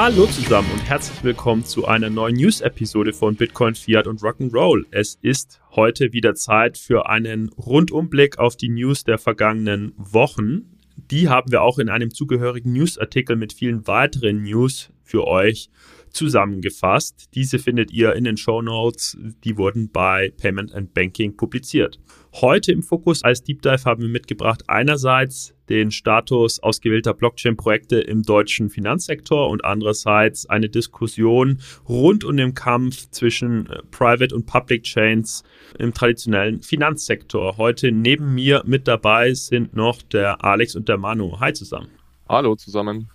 Hallo zusammen und herzlich willkommen zu einer neuen News-Episode von Bitcoin, Fiat und Rock'n'Roll. Es ist heute wieder Zeit für einen Rundumblick auf die News der vergangenen Wochen. Die haben wir auch in einem zugehörigen Newsartikel mit vielen weiteren News für euch zusammengefasst. Diese findet ihr in den Show Notes. Die wurden bei Payment and Banking publiziert. Heute im Fokus als Deep Dive haben wir mitgebracht einerseits den Status ausgewählter Blockchain-Projekte im deutschen Finanzsektor und andererseits eine Diskussion rund um den Kampf zwischen äh, Private und Public Chains im traditionellen Finanzsektor. Heute neben mir mit dabei sind noch der Alex und der Manu. Hi zusammen. Hallo zusammen.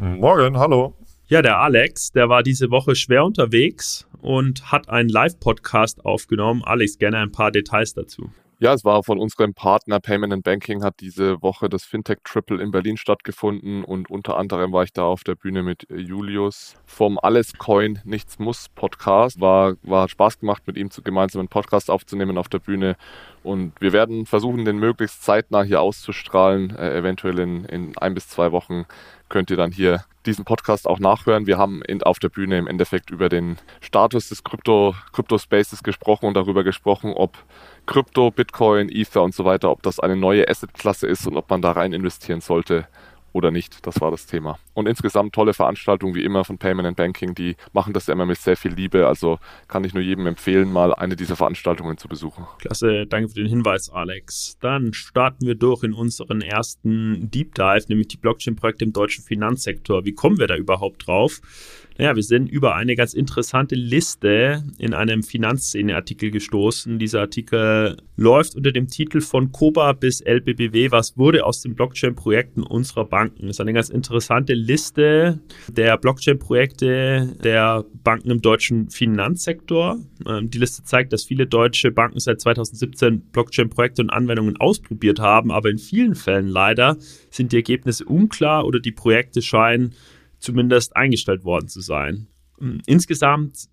Morgen, hallo. Ja, der Alex, der war diese Woche schwer unterwegs und hat einen Live-Podcast aufgenommen. Alex, gerne ein paar Details dazu. Ja, es war von unserem Partner Payment and Banking hat diese Woche das Fintech Triple in Berlin stattgefunden und unter anderem war ich da auf der Bühne mit Julius vom Alles Coin Nichts Muss Podcast. War, war Spaß gemacht, mit ihm zu, gemeinsam einen Podcast aufzunehmen auf der Bühne und wir werden versuchen, den möglichst zeitnah hier auszustrahlen. Äh, eventuell in, in ein bis zwei Wochen könnt ihr dann hier diesen Podcast auch nachhören. Wir haben in, auf der Bühne im Endeffekt über den Status des Krypto, Crypto Spaces gesprochen und darüber gesprochen, ob Krypto, Bitcoin, Ether und so weiter, ob das eine neue Assetklasse ist und ob man da rein investieren sollte oder nicht. Das war das Thema. Und insgesamt tolle Veranstaltung wie immer von Payment and Banking. Die machen das immer mit sehr viel Liebe. Also kann ich nur jedem empfehlen, mal eine dieser Veranstaltungen zu besuchen. Klasse, danke für den Hinweis, Alex. Dann starten wir durch in unseren ersten Deep Dive, nämlich die Blockchain-Projekte im deutschen Finanzsektor. Wie kommen wir da überhaupt drauf? Naja, wir sind über eine ganz interessante Liste in einem Finanzszene-Artikel gestoßen. Dieser Artikel läuft unter dem Titel von Koba bis LBBW. Was wurde aus den Blockchain-Projekten unserer Banken? Das ist eine ganz interessante Liste der Blockchain-Projekte der Banken im deutschen Finanzsektor. Ähm, die Liste zeigt, dass viele deutsche Banken seit 2017 Blockchain-Projekte und Anwendungen ausprobiert haben, aber in vielen Fällen leider sind die Ergebnisse unklar oder die Projekte scheinen zumindest eingestellt worden zu sein. Insgesamt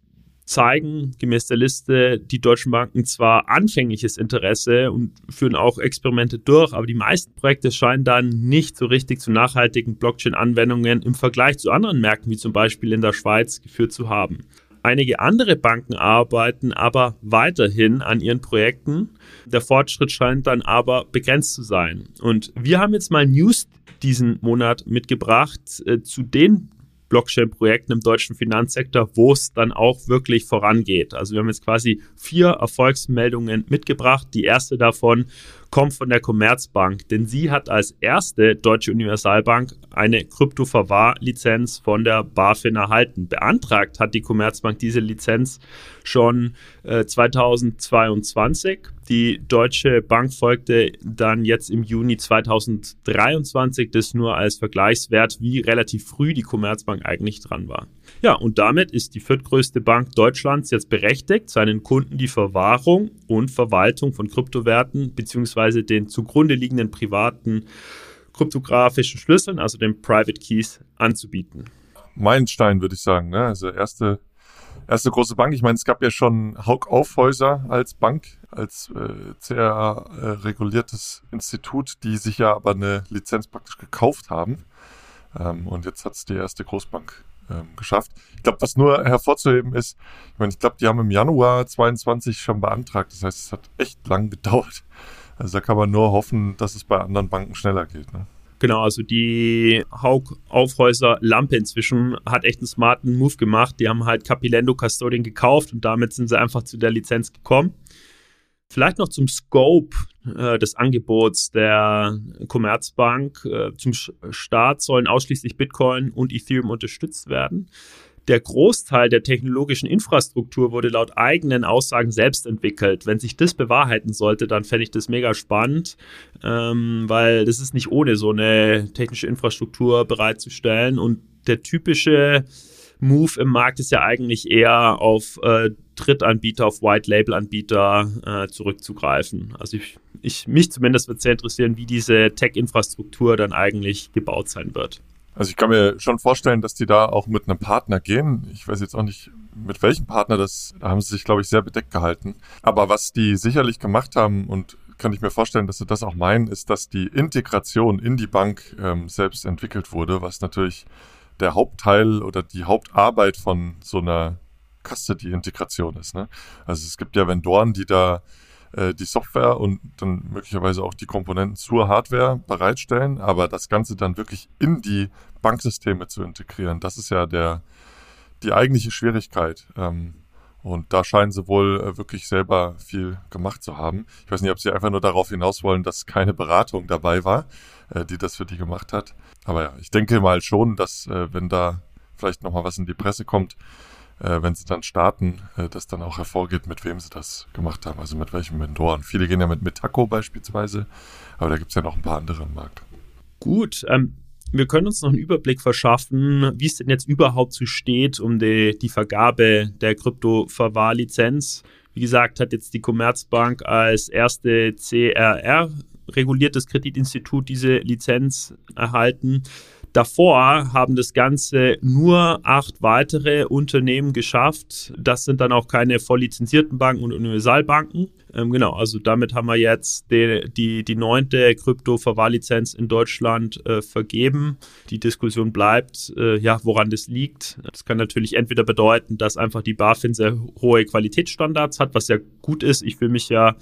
zeigen gemäß der Liste die deutschen Banken zwar anfängliches Interesse und führen auch Experimente durch, aber die meisten Projekte scheinen dann nicht so richtig zu nachhaltigen Blockchain-Anwendungen im Vergleich zu anderen Märkten wie zum Beispiel in der Schweiz geführt zu haben. Einige andere Banken arbeiten aber weiterhin an ihren Projekten. Der Fortschritt scheint dann aber begrenzt zu sein. Und wir haben jetzt mal News diesen Monat mitgebracht äh, zu den Blockchain-Projekten im deutschen Finanzsektor, wo es dann auch wirklich vorangeht. Also wir haben jetzt quasi vier Erfolgsmeldungen mitgebracht. Die erste davon kommt von der Commerzbank, denn sie hat als erste deutsche Universalbank eine Kryptoverwahrlizenz von der BaFin erhalten. Beantragt hat die Commerzbank diese Lizenz schon äh, 2022. Die Deutsche Bank folgte dann jetzt im Juni 2023, das nur als Vergleichswert, wie relativ früh die Commerzbank eigentlich dran war. Ja, und damit ist die viertgrößte Bank Deutschlands jetzt berechtigt, seinen Kunden die Verwahrung und Verwaltung von Kryptowerten bzw. den zugrunde liegenden privaten kryptografischen Schlüsseln, also den Private Keys, anzubieten. Meilenstein, würde ich sagen. Ne? Also erste, erste große Bank. Ich meine, es gab ja schon Haug Aufhäuser als Bank, als äh, CRA-reguliertes äh, Institut, die sich ja aber eine Lizenz praktisch gekauft haben. Ähm, und jetzt hat es die erste Großbank ähm, geschafft. Ich glaube, was nur hervorzuheben ist, ich meine, ich glaube, die haben im Januar 22 schon beantragt. Das heißt, es hat echt lang gedauert. Also da kann man nur hoffen, dass es bei anderen Banken schneller geht. Ne? Genau, also die Haug Aufhäuser Lampe inzwischen hat echt einen smarten Move gemacht. Die haben halt Capilendo Custodian gekauft und damit sind sie einfach zu der Lizenz gekommen. Vielleicht noch zum Scope äh, des Angebots der Commerzbank. Äh, zum Start sollen ausschließlich Bitcoin und Ethereum unterstützt werden. Der Großteil der technologischen Infrastruktur wurde laut eigenen Aussagen selbst entwickelt. Wenn sich das bewahrheiten sollte, dann fände ich das mega spannend, ähm, weil das ist nicht ohne so eine technische Infrastruktur bereitzustellen. Und der typische Move im Markt ist ja eigentlich eher auf äh, Drittanbieter, auf White-Label-Anbieter äh, zurückzugreifen. Also ich, ich, mich zumindest würde sehr interessieren, wie diese Tech-Infrastruktur dann eigentlich gebaut sein wird. Also ich kann mir schon vorstellen, dass die da auch mit einem Partner gehen. Ich weiß jetzt auch nicht, mit welchem Partner das, da haben sie sich, glaube ich, sehr bedeckt gehalten. Aber was die sicherlich gemacht haben und kann ich mir vorstellen, dass sie das auch meinen, ist, dass die Integration in die Bank ähm, selbst entwickelt wurde, was natürlich der Hauptteil oder die Hauptarbeit von so einer Custody-Integration ist. Ne? Also es gibt ja Vendoren, die da äh, die Software und dann möglicherweise auch die Komponenten zur Hardware bereitstellen, aber das Ganze dann wirklich in die Banksysteme zu integrieren, das ist ja der, die eigentliche Schwierigkeit. Ähm, und da scheinen sie wohl äh, wirklich selber viel gemacht zu haben. Ich weiß nicht, ob sie einfach nur darauf hinaus wollen, dass keine Beratung dabei war, äh, die das für die gemacht hat. Aber ja, ich denke mal schon, dass äh, wenn da vielleicht nochmal was in die Presse kommt, äh, wenn sie dann starten, äh, dass dann auch hervorgeht, mit wem sie das gemacht haben, also mit welchen Mentoren. Viele gehen ja mit Metaco beispielsweise, aber da gibt es ja noch ein paar andere im Markt. Gut, ähm, wir können uns noch einen Überblick verschaffen, wie es denn jetzt überhaupt so steht um die, die Vergabe der Krypto-Verwahrlizenz. Wie gesagt, hat jetzt die Commerzbank als erste CRR reguliertes Kreditinstitut diese Lizenz erhalten. Davor haben das Ganze nur acht weitere Unternehmen geschafft. Das sind dann auch keine voll lizenzierten Banken und Universalbanken. Ähm, genau, also damit haben wir jetzt die, die, die neunte Krypto-Verwahrlizenz in Deutschland äh, vergeben. Die Diskussion bleibt, äh, ja, woran das liegt. Das kann natürlich entweder bedeuten, dass einfach die BaFin sehr hohe Qualitätsstandards hat, was ja gut ist. Ich fühle mich ja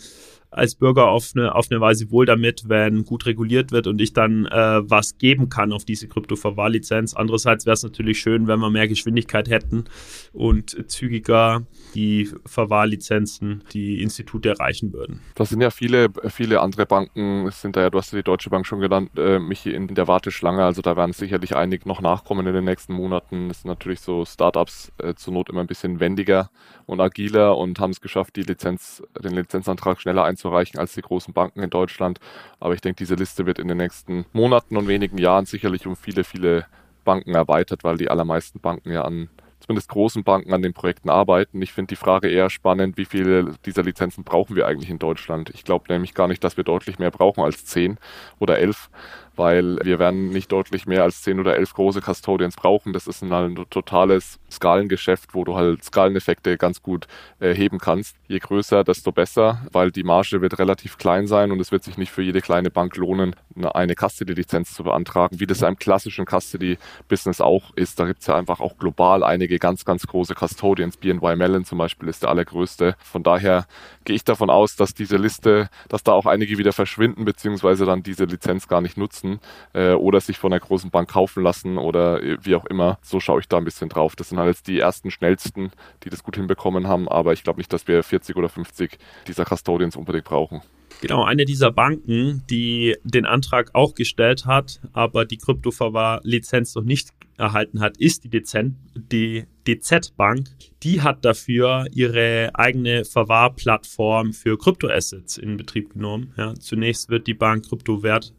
als Bürger auf eine, auf eine Weise wohl damit, wenn gut reguliert wird und ich dann äh, was geben kann auf diese Krypto-Verwahrlizenz. Andererseits wäre es natürlich schön, wenn wir mehr Geschwindigkeit hätten und zügiger die Verwahrlizenzen die Institute erreichen würden. Das sind ja viele, viele andere Banken, sind da ja, du hast ja die Deutsche Bank schon genannt, äh, Michi, in der Warteschlange. Also da werden sicherlich einige noch nachkommen in den nächsten Monaten. Das sind natürlich so Startups äh, zur Not immer ein bisschen wendiger und agiler und haben es geschafft, die Lizenz, den Lizenzantrag schneller einzureichen einzureichen als die großen Banken in Deutschland. Aber ich denke, diese Liste wird in den nächsten Monaten und wenigen Jahren sicherlich um viele, viele Banken erweitert, weil die allermeisten Banken ja an zumindest großen Banken an den Projekten arbeiten. Ich finde die Frage eher spannend, wie viele dieser Lizenzen brauchen wir eigentlich in Deutschland. Ich glaube nämlich gar nicht, dass wir deutlich mehr brauchen als zehn oder elf weil wir werden nicht deutlich mehr als zehn oder elf große Custodians brauchen. Das ist ein, totales Skalengeschäft, wo du halt Skaleneffekte ganz gut äh, heben kannst. Je größer, desto besser, weil die Marge wird relativ klein sein und es wird sich nicht für jede kleine Bank lohnen, eine Custody-Lizenz zu beantragen, wie das im klassischen Custody-Business auch ist. Da gibt es ja einfach auch global einige ganz, ganz große Custodians. BNY Mellon zum Beispiel ist der allergrößte. Von daher gehe ich davon aus, dass diese Liste, dass da auch einige wieder verschwinden, beziehungsweise dann diese Lizenz gar nicht nutzen lassen äh, oder sich von einer großen Bank kaufen lassen oder äh, wie auch immer. So schaue ich da ein bisschen drauf. Das sind halt jetzt die ersten schnellsten, die das gut hinbekommen haben, aber ich glaube nicht, dass wir 40 oder 50 dieser Custodians unbedingt brauchen. Genau, eine dieser Banken, die den Antrag auch gestellt hat, aber die Kryptoverwahr-Lizenz noch nicht erhalten hat, ist die, DZ, die DZ Bank. Die hat dafür ihre eigene Verwahrplattform für Kryptoassets in Betrieb genommen. Ja, zunächst wird die Bank Kryptowert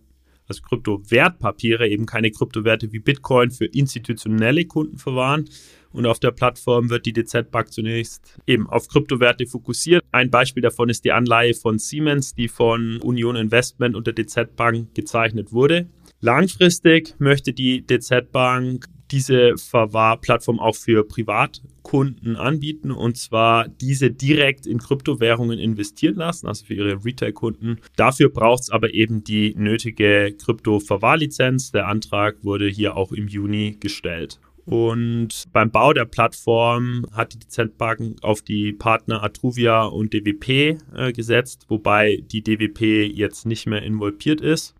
also Kryptowertpapiere, eben keine Kryptowerte wie Bitcoin für institutionelle Kunden verwahren. Und auf der Plattform wird die DZ Bank zunächst eben auf Kryptowerte fokussiert. Ein Beispiel davon ist die Anleihe von Siemens, die von Union Investment und der DZ Bank gezeichnet wurde. Langfristig möchte die DZ Bank diese Verwahrplattform auch für Privatkunden anbieten und zwar diese direkt in Kryptowährungen investieren lassen, also für ihre Retail-Kunden. Dafür braucht es aber eben die nötige Krypto-Verwahrlizenz. Der Antrag wurde hier auch im Juni gestellt. Und beim Bau der Plattform hat die Dezentbank auf die Partner Atruvia und DWP äh, gesetzt, wobei die DWP jetzt nicht mehr involviert ist.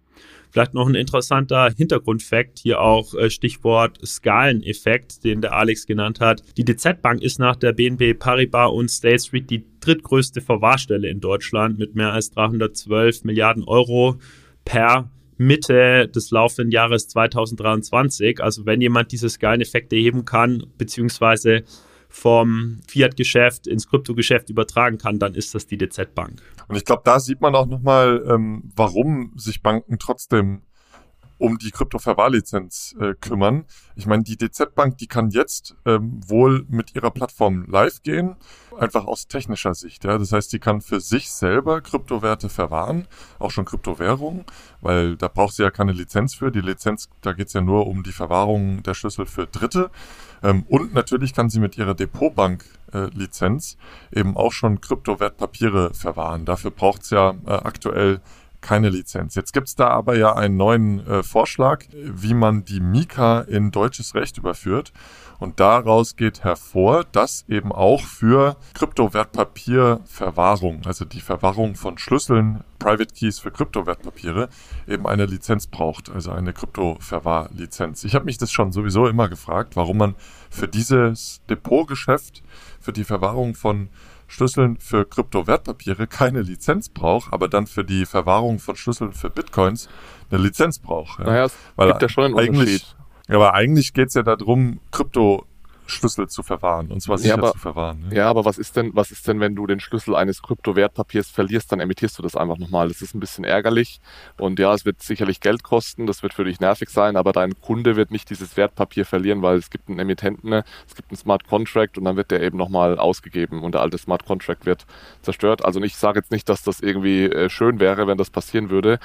Vielleicht noch ein interessanter Hintergrundfakt, hier auch äh, Stichwort Skaleneffekt, den der Alex genannt hat. Die DZ Bank ist nach der BNB Paribas und State Street die drittgrößte Verwahrstelle in Deutschland mit mehr als 312 Milliarden Euro per Mitte des laufenden Jahres 2023. Also wenn jemand diese Skaleneffekte heben kann, beziehungsweise vom Fiat-Geschäft ins Kryptogeschäft übertragen kann, dann ist das die DZ Bank. Und ich glaube, da sieht man auch nochmal, ähm, warum sich Banken trotzdem um die Krypto-Verwahrlizenz äh, kümmern. Ich meine, die DZ Bank, die kann jetzt ähm, wohl mit ihrer Plattform live gehen, einfach aus technischer Sicht. Ja? Das heißt, die kann für sich selber Kryptowerte verwahren, auch schon Kryptowährungen, weil da braucht sie ja keine Lizenz für. Die Lizenz, da geht's ja nur um die Verwahrung der Schlüssel für Dritte. Ähm, und natürlich kann sie mit ihrer Depotbank-Lizenz äh, eben auch schon Kryptowertpapiere verwahren. Dafür braucht es ja äh, aktuell keine Lizenz. Jetzt gibt es da aber ja einen neuen äh, Vorschlag, wie man die Mika in deutsches Recht überführt. Und daraus geht hervor, dass eben auch für Kryptowertpapierverwahrung, also die Verwahrung von Schlüsseln, Private Keys für Kryptowertpapiere, eben eine Lizenz braucht, also eine Kryptoverwahrlizenz. Ich habe mich das schon sowieso immer gefragt, warum man für dieses Depotgeschäft, für die Verwahrung von Schlüsseln für Kryptowertpapiere keine Lizenz braucht, aber dann für die Verwahrung von Schlüsseln für Bitcoins eine Lizenz braucht. Ja. Naja, es Weil gibt ja schon einen Unterschied. Aber eigentlich geht es ja darum, Krypto Schlüssel zu verwahren und zwar sicher ja, aber, zu verwahren. Ne? Ja, aber was ist denn, was ist denn, wenn du den Schlüssel eines Kryptowertpapiers verlierst, dann emittierst du das einfach nochmal. Das ist ein bisschen ärgerlich und ja, es wird sicherlich Geld kosten, das wird für dich nervig sein, aber dein Kunde wird nicht dieses Wertpapier verlieren, weil es gibt einen Emittenten, es gibt einen Smart Contract und dann wird der eben nochmal ausgegeben und der alte Smart Contract wird zerstört. Also ich sage jetzt nicht, dass das irgendwie äh, schön wäre, wenn das passieren würde,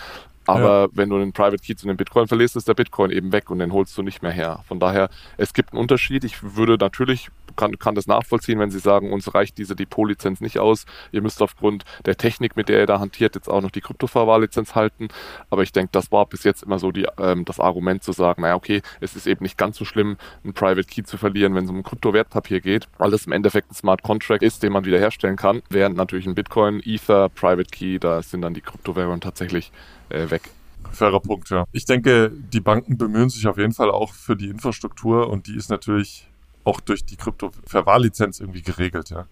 aber ja. wenn du einen Private Key zu einem Bitcoin verlierst, ist der Bitcoin eben weg und den holst du nicht mehr her. Von daher, es gibt einen Unterschied. Ich würde natürlich, kann, kann das nachvollziehen, wenn Sie sagen, uns reicht diese Depot-Lizenz nicht aus. Ihr müsst aufgrund der Technik, mit der ihr da hantiert, jetzt auch noch die Kryptoverwahrlizenz halten. Aber ich denke, das war bis jetzt immer so die, ähm, das Argument zu sagen, naja, okay, es ist eben nicht ganz so schlimm, einen Private Key zu verlieren, wenn es um ein Kryptowertpapier geht, weil das im Endeffekt ein Smart Contract ist, den man wiederherstellen kann. Während natürlich ein Bitcoin, Ether, Private Key, da sind dann die Kryptowährungen tatsächlich äh, weg. Fairer Punkt, ja. Ich denke, die Banken bemühen sich auf jeden Fall auch für die Infrastruktur und die ist natürlich auch durch die Krypto-Verwahrlizenz irgendwie geregelt, ja.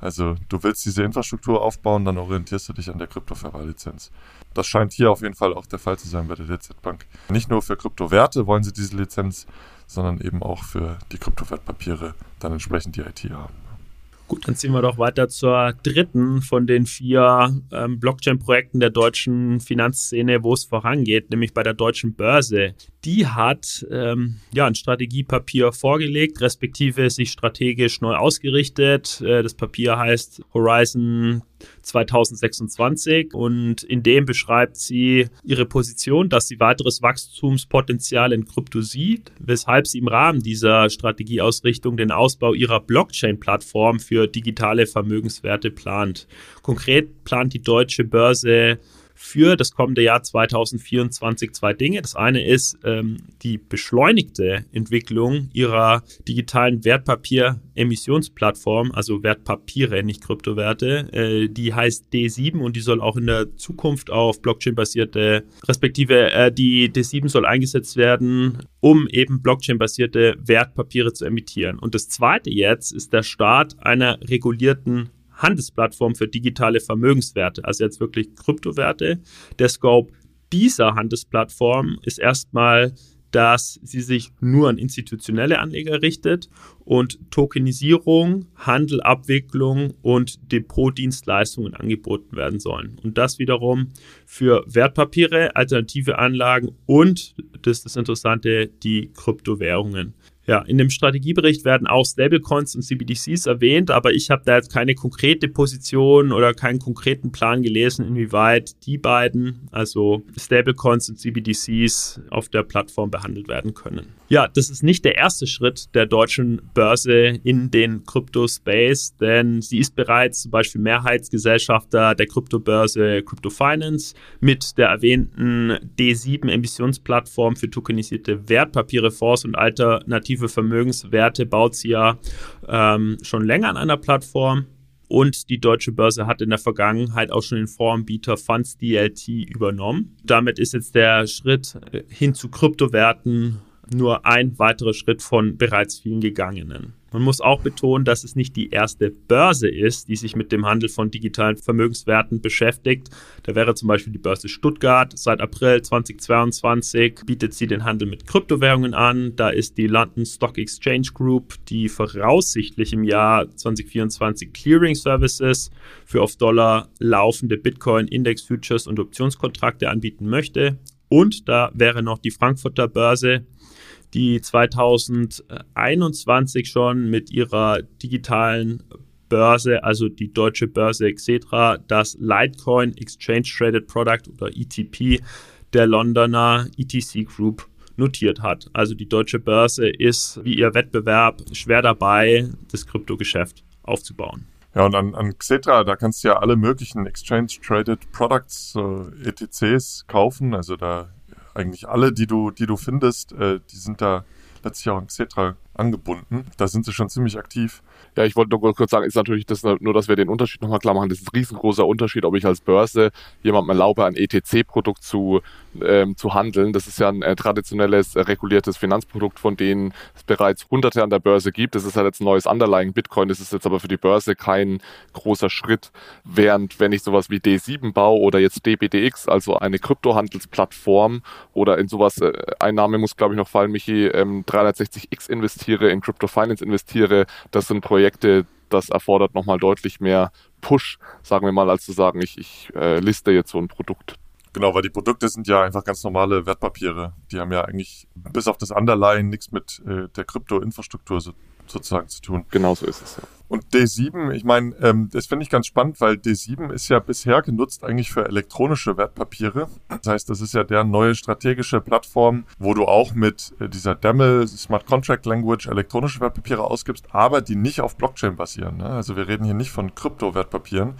Also du willst diese Infrastruktur aufbauen, dann orientierst du dich an der Kryptoverwahrlizenz. Das scheint hier auf jeden Fall auch der Fall zu sein bei der DZ Bank. Nicht nur für Kryptowerte wollen sie diese Lizenz, sondern eben auch für die Kryptowertpapiere dann entsprechend die IT haben. Gut, dann ziehen wir doch weiter zur dritten von den vier ähm, Blockchain-Projekten der deutschen Finanzszene, wo es vorangeht, nämlich bei der deutschen Börse. Die hat ähm, ja ein Strategiepapier vorgelegt, respektive sich strategisch neu ausgerichtet. Äh, das Papier heißt Horizon 2026 und in dem beschreibt sie ihre Position, dass sie weiteres Wachstumspotenzial in Krypto sieht, weshalb sie im Rahmen dieser Strategieausrichtung den Ausbau ihrer Blockchain-Plattform für digitale Vermögenswerte plant. Konkret plant die deutsche Börse für das kommende Jahr 2024 zwei Dinge. Das eine ist ähm, die beschleunigte Entwicklung ihrer digitalen Wertpapier-Emissionsplattform, also Wertpapiere, nicht Kryptowerte. Äh, die heißt D7 und die soll auch in der Zukunft auf Blockchain-basierte, respektive äh, die D7 soll eingesetzt werden, um eben Blockchain-basierte Wertpapiere zu emittieren. Und das zweite jetzt ist der Start einer regulierten Handelsplattform für digitale Vermögenswerte, also jetzt wirklich Kryptowerte. Der Scope dieser Handelsplattform ist erstmal, dass sie sich nur an institutionelle Anleger richtet und Tokenisierung, Handel, Abwicklung und Depotdienstleistungen angeboten werden sollen. Und das wiederum für Wertpapiere, alternative Anlagen und, das ist das Interessante, die Kryptowährungen. Ja, in dem Strategiebericht werden auch Stablecoins und CBDCs erwähnt, aber ich habe da jetzt keine konkrete Position oder keinen konkreten Plan gelesen, inwieweit die beiden, also Stablecoins und CBDCs, auf der Plattform behandelt werden können. Ja, das ist nicht der erste Schritt der deutschen Börse in den Krypto-Space, denn sie ist bereits zum Beispiel Mehrheitsgesellschafter der Kryptobörse Crypto Finance mit der erwähnten D7-Emissionsplattform für tokenisierte Wertpapiere, Fonds und alternative Vermögenswerte baut sie ja ähm, schon länger an einer Plattform. Und die deutsche Börse hat in der Vergangenheit auch schon den Voranbieter Funds DLT übernommen. Damit ist jetzt der Schritt äh, hin zu Kryptowerten nur ein weiterer Schritt von bereits vielen gegangenen. Man muss auch betonen, dass es nicht die erste Börse ist, die sich mit dem Handel von digitalen Vermögenswerten beschäftigt. Da wäre zum Beispiel die Börse Stuttgart. Seit April 2022 bietet sie den Handel mit Kryptowährungen an. Da ist die London Stock Exchange Group, die voraussichtlich im Jahr 2024 Clearing Services für auf Dollar laufende Bitcoin Index Futures und Optionskontrakte anbieten möchte. Und da wäre noch die Frankfurter Börse, die 2021 schon mit ihrer digitalen Börse, also die deutsche Börse etc., das Litecoin Exchange Traded Product oder ETP der Londoner ETC Group notiert hat. Also die deutsche Börse ist wie ihr Wettbewerb schwer dabei, das Kryptogeschäft aufzubauen. Ja, und an, an Xetra, da kannst du ja alle möglichen Exchange-Traded Products, so ETCs kaufen. Also da eigentlich alle, die du, die du findest, äh, die sind da letztlich auch an Xetra angebunden. Da sind sie schon ziemlich aktiv. Ja, ich wollte nur kurz sagen, ist natürlich das nur, dass wir den Unterschied nochmal klar machen. Das ist ein riesengroßer Unterschied, ob ich als Börse jemandem erlaube, ein ETC-Produkt zu, ähm, zu handeln. Das ist ja ein äh, traditionelles, äh, reguliertes Finanzprodukt, von denen es bereits hunderte an der Börse gibt. Das ist halt jetzt ein neues Underlying Bitcoin. Das ist jetzt aber für die Börse kein großer Schritt. Während, wenn ich sowas wie D7 baue oder jetzt DBDX, also eine Kryptohandelsplattform oder in sowas, äh, ein Name muss glaube ich noch fallen, Michi, ähm, 360X investiere, in Crypto Finance investiere, das sind Projekte, das erfordert nochmal deutlich mehr Push, sagen wir mal, als zu sagen, ich, ich äh, liste jetzt so ein Produkt. Genau, weil die Produkte sind ja einfach ganz normale Wertpapiere. Die haben ja eigentlich bis auf das Underlying nichts mit äh, der Krypto-Infrastruktur so, sozusagen zu tun. Genau so ist es, ja. Und D7, ich meine, ähm, das finde ich ganz spannend, weil D7 ist ja bisher genutzt eigentlich für elektronische Wertpapiere. Das heißt, das ist ja deren neue strategische Plattform, wo du auch mit äh, dieser DEML Smart Contract Language elektronische Wertpapiere ausgibst, aber die nicht auf Blockchain basieren. Ne? Also wir reden hier nicht von Kryptowertpapieren.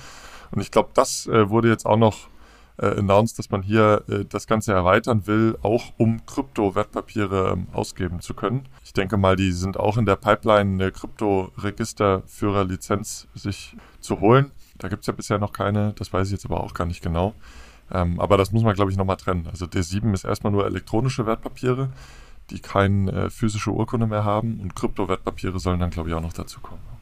Und ich glaube, das äh, wurde jetzt auch noch äh, announced, dass man hier äh, das Ganze erweitern will, auch um Krypto-Wertpapiere ähm, ausgeben zu können. Ich denke mal, die sind auch in der Pipeline, eine Krypto-Registerführer-Lizenz sich zu holen. Da gibt es ja bisher noch keine, das weiß ich jetzt aber auch gar nicht genau. Ähm, aber das muss man, glaube ich, nochmal trennen. Also D7 ist erstmal nur elektronische Wertpapiere, die keine äh, physische Urkunde mehr haben und Krypto-Wertpapiere sollen dann, glaube ich, auch noch dazu kommen.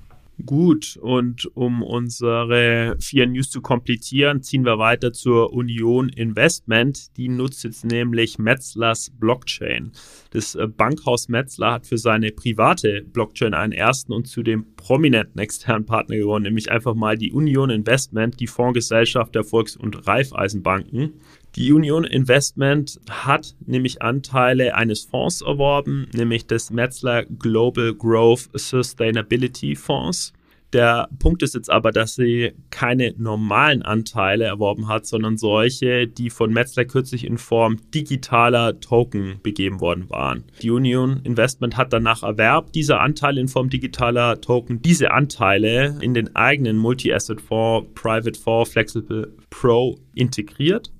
Gut, und um unsere vier News zu komplettieren, ziehen wir weiter zur Union Investment. Die nutzt jetzt nämlich Metzlers Blockchain. Das äh, Bankhaus Metzler hat für seine private Blockchain einen ersten und zudem prominenten externen Partner gewonnen, nämlich einfach mal die Union Investment, die Fondsgesellschaft der Volks- und Raiffeisenbanken. Die Union Investment hat nämlich Anteile eines Fonds erworben, nämlich des Metzler Global Growth Sustainability Fonds. Der Punkt ist jetzt aber, dass sie keine normalen Anteile erworben hat, sondern solche, die von Metzler kürzlich in Form digitaler Token begeben worden waren. Die Union Investment hat danach Erwerb dieser Anteile in Form digitaler Token, diese Anteile in den eigenen Multi-Asset-Fonds Private Fonds Flexible Pro integriert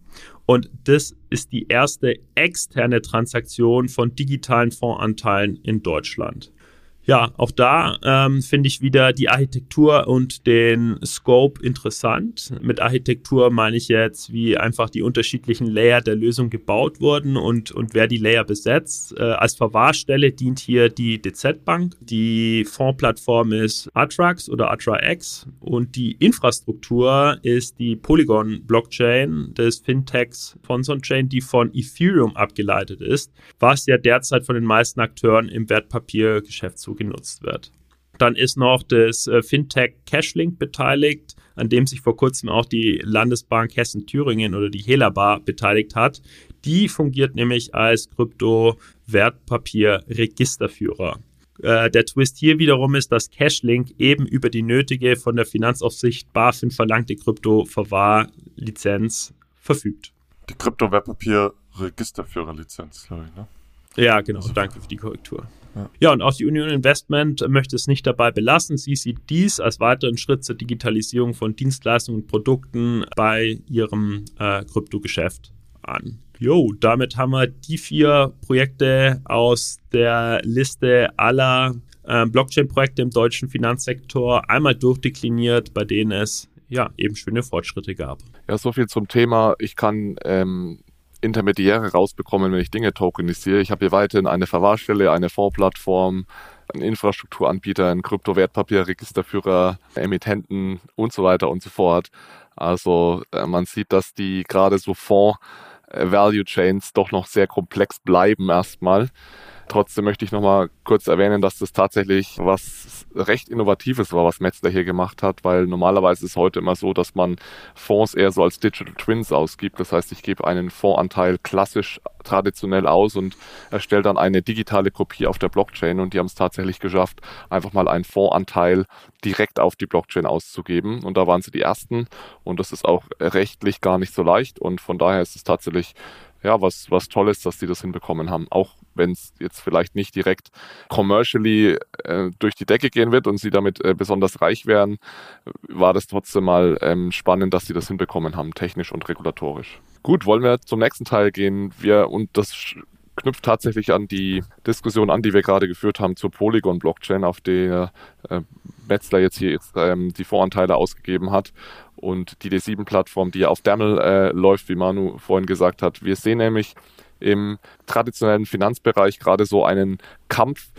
und das ist die erste externe Transaktion von digitalen Fondsanteilen in Deutschland. Ja, auch da ähm, finde ich wieder die Architektur und den Scope interessant. Mit Architektur meine ich jetzt, wie einfach die unterschiedlichen Layer der Lösung gebaut wurden und, und wer die Layer besetzt. Äh, als Verwahrstelle dient hier die DZ Bank. Die Fondsplattform ist Atrax oder AtraX und die Infrastruktur ist die Polygon Blockchain des Fintechs von Chain, die von Ethereum abgeleitet ist, was ja derzeit von den meisten Akteuren im Wertpapiergeschäft genutzt wird. Dann ist noch das äh, Fintech Cashlink beteiligt, an dem sich vor kurzem auch die Landesbank Hessen-Thüringen oder die Helabar beteiligt hat. Die fungiert nämlich als Krypto-Wertpapier-Registerführer. Äh, der Twist hier wiederum ist, dass Cashlink eben über die nötige von der Finanzaufsicht BaFin verlangte Krypto-Verwahrlizenz verfügt. Die Krypto-Wertpapier-Registerführer-Lizenz, glaube ich, ne? Ja, genau. Danke für die Korrektur. Ja. und auch die Union Investment möchte es nicht dabei belassen. Sie sieht dies als weiteren Schritt zur Digitalisierung von Dienstleistungen und Produkten bei ihrem äh, Kryptogeschäft an. Jo, damit haben wir die vier Projekte aus der Liste aller äh, Blockchain-Projekte im deutschen Finanzsektor einmal durchdekliniert, bei denen es ja eben schöne Fortschritte gab. Ja, so viel zum Thema. Ich kann ähm, Intermediäre rausbekommen, wenn ich Dinge tokenisiere. Ich habe hier weiterhin eine Verwahrstelle, eine Fondsplattform, einen Infrastrukturanbieter, einen Kryptowertpapierregisterführer, Emittenten und so weiter und so fort. Also äh, man sieht, dass die gerade so Fonds äh, Value Chains doch noch sehr komplex bleiben erstmal. Trotzdem möchte ich nochmal kurz erwähnen, dass das tatsächlich was recht Innovatives war, was Metzler hier gemacht hat, weil normalerweise ist es heute immer so, dass man Fonds eher so als Digital Twins ausgibt. Das heißt, ich gebe einen Fondsanteil klassisch traditionell aus und erstelle dann eine digitale Kopie auf der Blockchain. Und die haben es tatsächlich geschafft, einfach mal einen Fondsanteil direkt auf die Blockchain auszugeben. Und da waren sie die ersten. Und das ist auch rechtlich gar nicht so leicht. Und von daher ist es tatsächlich ja, was, was toll ist, dass die das hinbekommen haben. Auch wenn es jetzt vielleicht nicht direkt commercially äh, durch die Decke gehen wird und sie damit äh, besonders reich werden, war das trotzdem mal ähm, spannend, dass sie das hinbekommen haben, technisch und regulatorisch. Gut, wollen wir zum nächsten Teil gehen. Wir, und das knüpft tatsächlich an die Diskussion an, die wir gerade geführt haben zur Polygon-Blockchain, auf der äh, Metzler jetzt hier ähm, die Voranteile ausgegeben hat und die D7-Plattform, die ja auf Daml äh, läuft, wie Manu vorhin gesagt hat. Wir sehen nämlich im traditionellen Finanzbereich gerade so einen Kampf,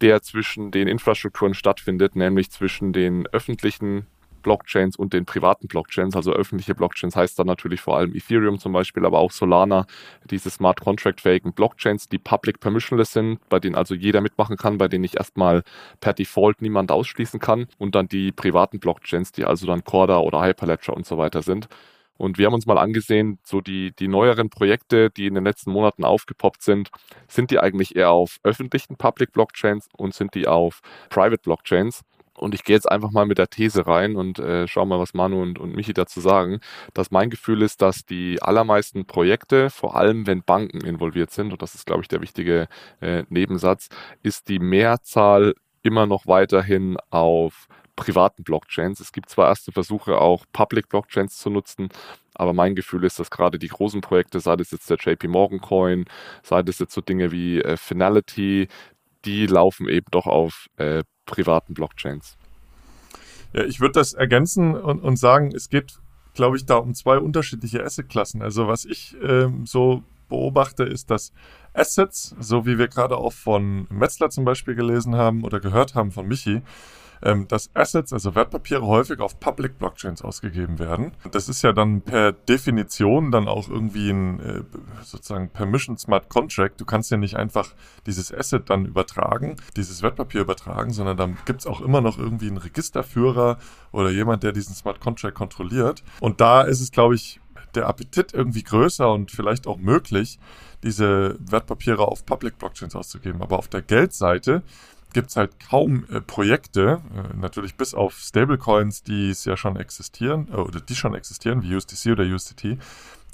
der zwischen den Infrastrukturen stattfindet, nämlich zwischen den öffentlichen Blockchains und den privaten Blockchains. Also öffentliche Blockchains heißt dann natürlich vor allem Ethereum zum Beispiel, aber auch Solana, diese Smart Contract-fähigen Blockchains, die public permissionless sind, bei denen also jeder mitmachen kann, bei denen ich erstmal per Default niemand ausschließen kann. Und dann die privaten Blockchains, die also dann Corda oder Hyperledger und so weiter sind. Und wir haben uns mal angesehen, so die, die neueren Projekte, die in den letzten Monaten aufgepoppt sind, sind die eigentlich eher auf öffentlichen Public Blockchains und sind die auf Private Blockchains? Und ich gehe jetzt einfach mal mit der These rein und äh, schau mal, was Manu und, und Michi dazu sagen, dass mein Gefühl ist, dass die allermeisten Projekte, vor allem wenn Banken involviert sind, und das ist, glaube ich, der wichtige äh, Nebensatz, ist die Mehrzahl immer noch weiterhin auf privaten Blockchains. Es gibt zwar erste Versuche, auch Public Blockchains zu nutzen, aber mein Gefühl ist, dass gerade die großen Projekte, sei es jetzt der JP Morgan Coin, sei es jetzt so Dinge wie äh, Finality, die laufen eben doch auf äh, privaten Blockchains. Ja, ich würde das ergänzen und, und sagen, es geht, glaube ich, da um zwei unterschiedliche Assetklassen. Also was ich ähm, so beobachte, ist, dass Assets, so wie wir gerade auch von Metzler zum Beispiel gelesen haben oder gehört haben von Michi, ähm, dass Assets, also Wertpapiere, häufig auf Public Blockchains ausgegeben werden. Das ist ja dann per Definition dann auch irgendwie ein äh, sozusagen Permission Smart Contract. Du kannst ja nicht einfach dieses Asset dann übertragen, dieses Wertpapier übertragen, sondern dann gibt es auch immer noch irgendwie einen Registerführer oder jemand, der diesen Smart Contract kontrolliert. Und da ist es, glaube ich, der Appetit irgendwie größer und vielleicht auch möglich, diese Wertpapiere auf Public Blockchains auszugeben. Aber auf der Geldseite gibt es halt kaum äh, Projekte, äh, natürlich bis auf Stablecoins, die es ja schon existieren, äh, oder die schon existieren, wie USDC oder USDT,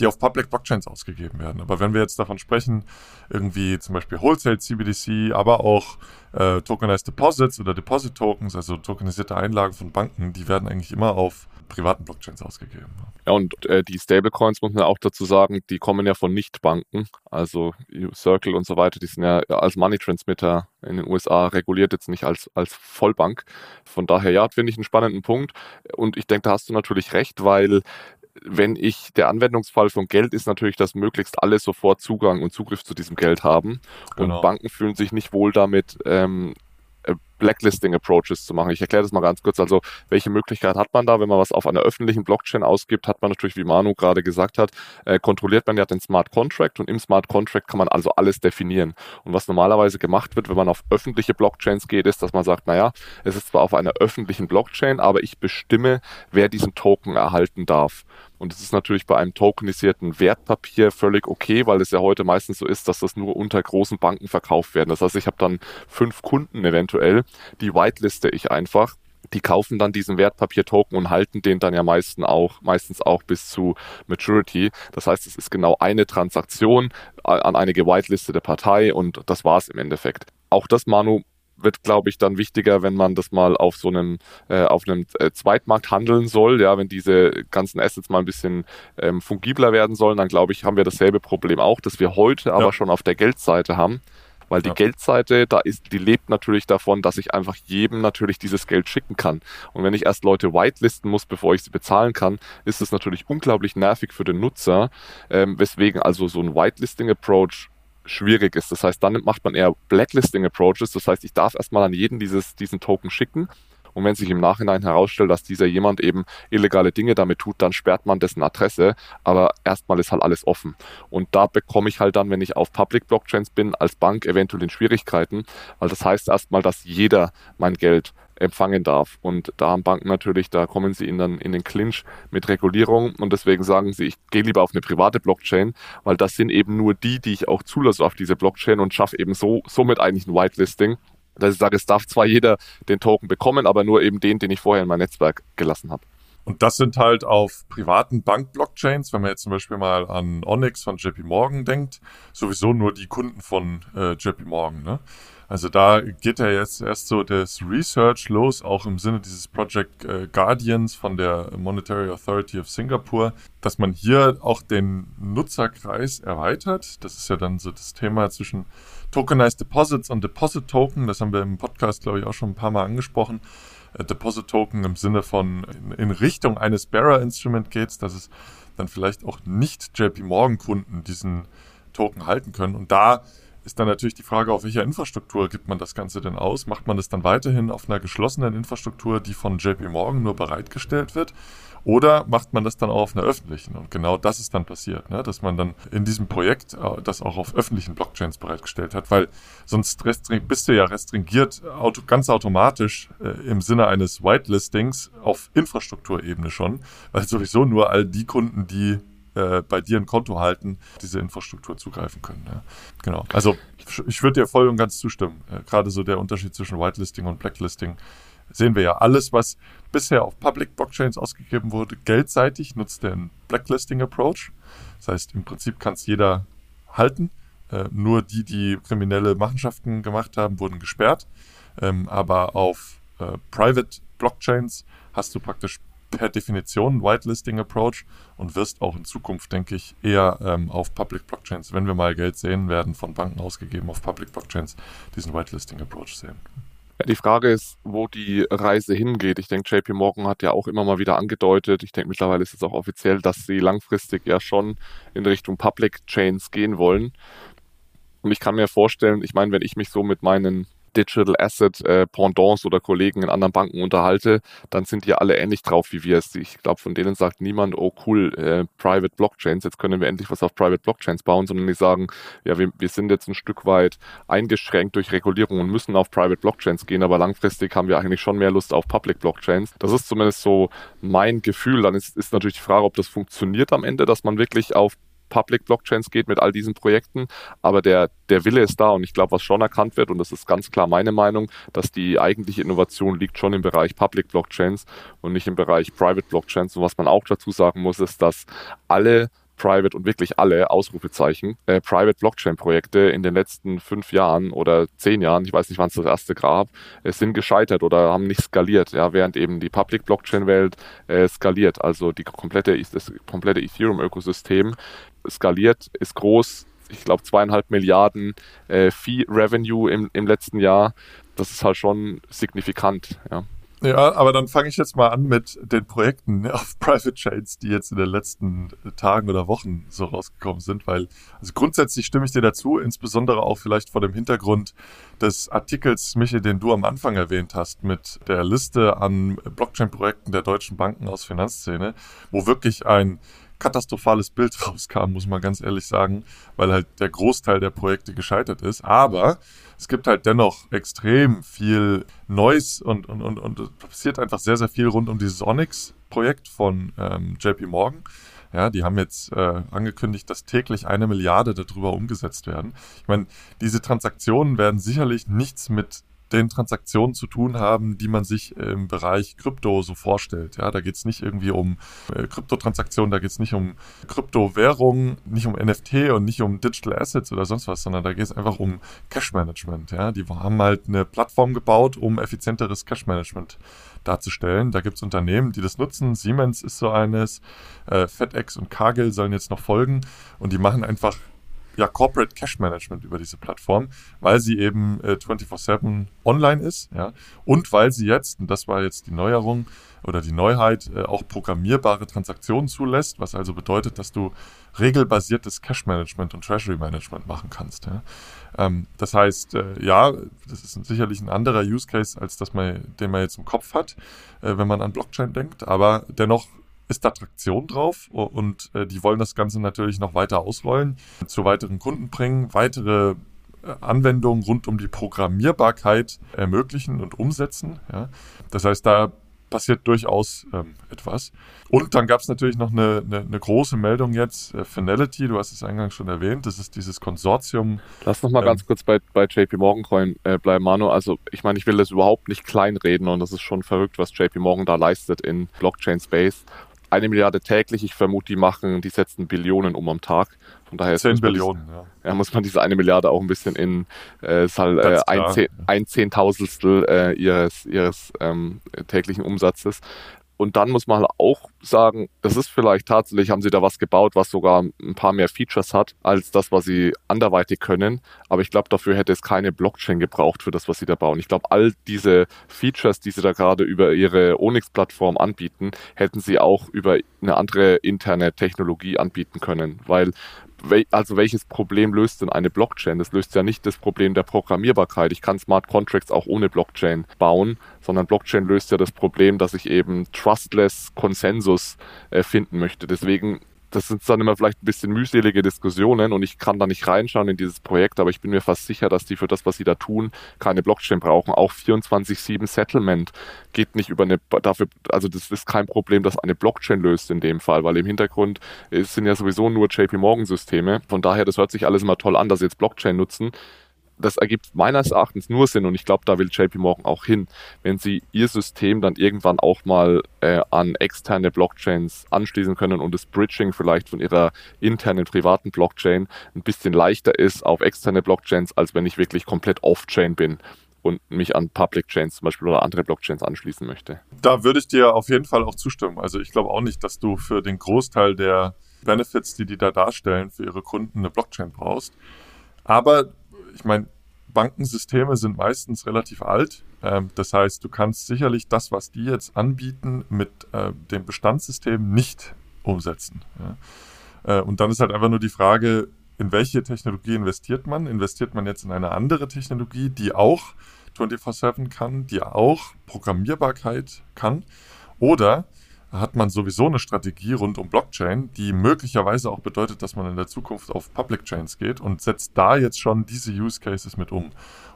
die auf Public Blockchains ausgegeben werden. Aber wenn wir jetzt davon sprechen, irgendwie zum Beispiel Wholesale CBDC, aber auch äh, Tokenized Deposits oder Deposit Tokens, also tokenisierte Einlagen von Banken, die werden eigentlich immer auf privaten Blockchains ausgegeben. Ja, und äh, die Stablecoins muss man auch dazu sagen, die kommen ja von Nichtbanken, also Circle und so weiter, die sind ja als Money Transmitter in den USA reguliert, jetzt nicht als, als Vollbank. Von daher, ja, finde ich einen spannenden Punkt. Und ich denke, da hast du natürlich recht, weil wenn ich, der Anwendungsfall von Geld ist natürlich, dass möglichst alle sofort Zugang und Zugriff zu diesem Geld haben. Genau. Und Banken fühlen sich nicht wohl damit, ähm, äh, Blacklisting-Approaches zu machen. Ich erkläre das mal ganz kurz. Also, welche Möglichkeit hat man da, wenn man was auf einer öffentlichen Blockchain ausgibt, hat man natürlich, wie Manu gerade gesagt hat, äh, kontrolliert man ja den Smart Contract und im Smart Contract kann man also alles definieren. Und was normalerweise gemacht wird, wenn man auf öffentliche Blockchains geht, ist, dass man sagt, naja, es ist zwar auf einer öffentlichen Blockchain, aber ich bestimme, wer diesen Token erhalten darf. Und es ist natürlich bei einem tokenisierten Wertpapier völlig okay, weil es ja heute meistens so ist, dass das nur unter großen Banken verkauft werden. Das heißt, ich habe dann fünf Kunden eventuell, die whiteliste ich einfach die kaufen dann diesen Wertpapier-Token und halten den dann ja meistens auch, meistens auch bis zu Maturity. Das heißt, es ist genau eine Transaktion an eine gewitelistete Partei und das war es im Endeffekt. Auch das, Manu, wird, glaube ich, dann wichtiger, wenn man das mal auf so einem, äh, auf einem äh, Zweitmarkt handeln soll. Ja, wenn diese ganzen Assets mal ein bisschen ähm, fungibler werden sollen, dann glaube ich, haben wir dasselbe Problem auch, das wir heute ja. aber schon auf der Geldseite haben. Weil die ja. Geldseite, da ist, die lebt natürlich davon, dass ich einfach jedem natürlich dieses Geld schicken kann. Und wenn ich erst Leute whitelisten muss, bevor ich sie bezahlen kann, ist es natürlich unglaublich nervig für den Nutzer, ähm, weswegen also so ein Whitelisting-Approach schwierig ist. Das heißt, dann macht man eher Blacklisting Approaches. Das heißt, ich darf erstmal an jeden dieses, diesen Token schicken. Und wenn sich im Nachhinein herausstellt, dass dieser jemand eben illegale Dinge damit tut, dann sperrt man dessen Adresse. Aber erstmal ist halt alles offen. Und da bekomme ich halt dann, wenn ich auf Public Blockchains bin, als Bank eventuell in Schwierigkeiten. Weil das heißt erstmal, dass jeder mein Geld empfangen darf. Und da haben Banken natürlich, da kommen sie in, dann in den Clinch mit Regulierung und deswegen sagen sie, ich gehe lieber auf eine private Blockchain, weil das sind eben nur die, die ich auch zulasse auf diese Blockchain und schaffe eben so somit eigentlich ein Whitelisting. Dass ich sage, es darf zwar jeder den Token bekommen, aber nur eben den, den ich vorher in mein Netzwerk gelassen habe. Und das sind halt auf privaten Bank-Blockchains, wenn man jetzt zum Beispiel mal an Onyx von JP Morgan denkt, sowieso nur die Kunden von äh, JP Morgan. Ne? Also da geht ja jetzt erst so das Research los, auch im Sinne dieses Project äh, Guardians von der Monetary Authority of Singapore, dass man hier auch den Nutzerkreis erweitert. Das ist ja dann so das Thema zwischen Tokenized Deposits und Deposit Token. Das haben wir im Podcast, glaube ich, auch schon ein paar Mal angesprochen. Äh, Deposit Token im Sinne von in, Richtung eines Bearer Instrument geht, dass es dann vielleicht auch nicht JP Morgan Kunden diesen Token halten können. Und da ist dann natürlich die Frage, auf welcher Infrastruktur gibt man das Ganze denn aus? Macht man es dann weiterhin auf einer geschlossenen Infrastruktur, die von JP Morgan nur bereitgestellt wird? Oder macht man das dann auch auf einer öffentlichen? Und genau das ist dann passiert, ne? dass man dann in diesem Projekt äh, das auch auf öffentlichen Blockchains bereitgestellt hat, weil sonst bist du ja restringiert auto ganz automatisch äh, im Sinne eines Whitelistings auf Infrastrukturebene schon, weil sowieso nur all die Kunden, die äh, bei dir ein Konto halten, diese Infrastruktur zugreifen können. Ja. Genau. Also ich würde dir voll und ganz zustimmen. Äh, Gerade so der Unterschied zwischen Whitelisting und Blacklisting sehen wir ja. Alles, was bisher auf Public Blockchains ausgegeben wurde, geldseitig, nutzt den Blacklisting Approach. Das heißt, im Prinzip kann es jeder halten. Äh, nur die, die kriminelle Machenschaften gemacht haben, wurden gesperrt. Ähm, aber auf äh, Private Blockchains hast du praktisch per Definition Whitelisting Approach und wirst auch in Zukunft, denke ich, eher ähm, auf Public Blockchains, wenn wir mal Geld sehen werden, von Banken ausgegeben auf Public Blockchains, diesen Whitelisting Approach sehen. Die Frage ist, wo die Reise hingeht. Ich denke, JP Morgan hat ja auch immer mal wieder angedeutet, ich denke mittlerweile ist es auch offiziell, dass sie langfristig ja schon in Richtung Public Chains gehen wollen. Und ich kann mir vorstellen, ich meine, wenn ich mich so mit meinen Digital Asset äh, Pendants oder Kollegen in anderen Banken unterhalte, dann sind die alle ähnlich drauf wie wir es. Ich glaube, von denen sagt niemand, oh cool, äh, Private Blockchains, jetzt können wir endlich was auf Private Blockchains bauen, sondern die sagen, ja, wir, wir sind jetzt ein Stück weit eingeschränkt durch Regulierung und müssen auf Private Blockchains gehen, aber langfristig haben wir eigentlich schon mehr Lust auf Public Blockchains. Das ist zumindest so mein Gefühl. Dann ist, ist natürlich die Frage, ob das funktioniert am Ende, dass man wirklich auf Public Blockchains geht mit all diesen Projekten. Aber der, der Wille ist da und ich glaube, was schon erkannt wird, und das ist ganz klar meine Meinung, dass die eigentliche Innovation liegt schon im Bereich Public Blockchains und nicht im Bereich Private Blockchains. Und was man auch dazu sagen muss, ist, dass alle Private und wirklich alle Ausrufezeichen äh, Private Blockchain Projekte in den letzten fünf Jahren oder zehn Jahren, ich weiß nicht, wann es das erste gab, äh, sind gescheitert oder haben nicht skaliert, ja, während eben die Public Blockchain Welt äh, skaliert, also die komplette das komplette Ethereum Ökosystem skaliert, ist groß, ich glaube zweieinhalb Milliarden äh, Fee Revenue im, im letzten Jahr. Das ist halt schon signifikant, ja. Ja, aber dann fange ich jetzt mal an mit den Projekten auf Private Chains, die jetzt in den letzten Tagen oder Wochen so rausgekommen sind, weil also grundsätzlich stimme ich dir dazu, insbesondere auch vielleicht vor dem Hintergrund des Artikels, Michi, den du am Anfang erwähnt hast, mit der Liste an Blockchain-Projekten der deutschen Banken aus Finanzszene, wo wirklich ein katastrophales Bild rauskam, muss man ganz ehrlich sagen, weil halt der Großteil der Projekte gescheitert ist. Aber es gibt halt dennoch extrem viel Neues und, und, und, und passiert einfach sehr, sehr viel rund um dieses Onyx-Projekt von ähm, JP Morgan. Ja, die haben jetzt äh, angekündigt, dass täglich eine Milliarde darüber umgesetzt werden. Ich meine, diese Transaktionen werden sicherlich nichts mit den Transaktionen zu tun haben, die man sich im Bereich Krypto so vorstellt. Ja, da geht es nicht irgendwie um äh, Kryptotransaktionen, da geht es nicht um Kryptowährungen, nicht um NFT und nicht um Digital Assets oder sonst was, sondern da geht es einfach um Cash Management. Ja, die haben halt eine Plattform gebaut, um effizienteres Cash Management darzustellen. Da gibt es Unternehmen, die das nutzen. Siemens ist so eines, äh, FedEx und Cargill sollen jetzt noch folgen und die machen einfach ja, Corporate Cash Management über diese Plattform, weil sie eben äh, 24-7 online ist, ja, und weil sie jetzt, und das war jetzt die Neuerung oder die Neuheit, äh, auch programmierbare Transaktionen zulässt, was also bedeutet, dass du regelbasiertes Cash Management und Treasury Management machen kannst. Ja. Ähm, das heißt, äh, ja, das ist sicherlich ein anderer Use Case, als das man, den man jetzt im Kopf hat, äh, wenn man an Blockchain denkt, aber dennoch ist da Traktion drauf und äh, die wollen das Ganze natürlich noch weiter ausrollen, zu weiteren Kunden bringen, weitere äh, Anwendungen rund um die Programmierbarkeit ermöglichen und umsetzen. Ja. Das heißt, da passiert durchaus ähm, etwas. Und dann gab es natürlich noch eine, eine, eine, große Meldung jetzt, äh, Finality, du hast es eingangs schon erwähnt, das ist dieses Konsortium. Lass noch mal ähm, ganz kurz bei, bei JP Morgan Coin äh, bleiben, Manu. Also ich meine, ich will das überhaupt nicht kleinreden und das ist schon verrückt, was JP Morgan da leistet in Blockchain Space. Eine Milliarde täglich, ich vermute, die machen, die setzen Billionen um am Tag. Von daher 10 Billionen, ja. ja. muss man diese eine Milliarde auch ein bisschen in äh, halt, äh, ein, Zehn, ein Zehntausendstel äh, ihres, ihres ähm, täglichen Umsatzes. Und dann muss man auch sagen, das ist vielleicht tatsächlich, haben sie da was gebaut, was sogar ein paar mehr Features hat, als das, was sie anderweitig können. Aber ich glaube, dafür hätte es keine Blockchain gebraucht für das, was sie da bauen. Ich glaube, all diese Features, die sie da gerade über ihre Onyx-Plattform anbieten, hätten sie auch über eine andere interne Technologie anbieten können. Weil also welches Problem löst denn eine Blockchain? Das löst ja nicht das Problem der Programmierbarkeit. Ich kann Smart Contracts auch ohne Blockchain bauen, sondern Blockchain löst ja das Problem, dass ich eben trustless Konsensus äh, finden möchte. Deswegen das sind dann immer vielleicht ein bisschen mühselige Diskussionen und ich kann da nicht reinschauen in dieses Projekt, aber ich bin mir fast sicher, dass die für das, was sie da tun, keine Blockchain brauchen. Auch 24-7 Settlement geht nicht über eine, dafür, also das ist kein Problem, das eine Blockchain löst in dem Fall, weil im Hintergrund sind ja sowieso nur JP Morgan Systeme. Von daher, das hört sich alles immer toll an, dass sie jetzt Blockchain nutzen das ergibt meines Erachtens nur Sinn und ich glaube, da will JP Morgan auch hin, wenn sie ihr System dann irgendwann auch mal äh, an externe Blockchains anschließen können und das Bridging vielleicht von ihrer internen privaten Blockchain ein bisschen leichter ist auf externe Blockchains, als wenn ich wirklich komplett off-chain bin und mich an Public Chains zum Beispiel oder andere Blockchains anschließen möchte. Da würde ich dir auf jeden Fall auch zustimmen. Also ich glaube auch nicht, dass du für den Großteil der Benefits, die die da darstellen, für ihre Kunden eine Blockchain brauchst. Aber ich meine, Bankensysteme sind meistens relativ alt. Ähm, das heißt, du kannst sicherlich das, was die jetzt anbieten, mit äh, dem Bestandssystem nicht umsetzen. Ja. Äh, und dann ist halt einfach nur die Frage, in welche Technologie investiert man? Investiert man jetzt in eine andere Technologie, die auch 24-7 kann, die auch Programmierbarkeit kann? Oder hat man sowieso eine Strategie rund um Blockchain, die möglicherweise auch bedeutet, dass man in der Zukunft auf Public Chains geht und setzt da jetzt schon diese Use Cases mit um.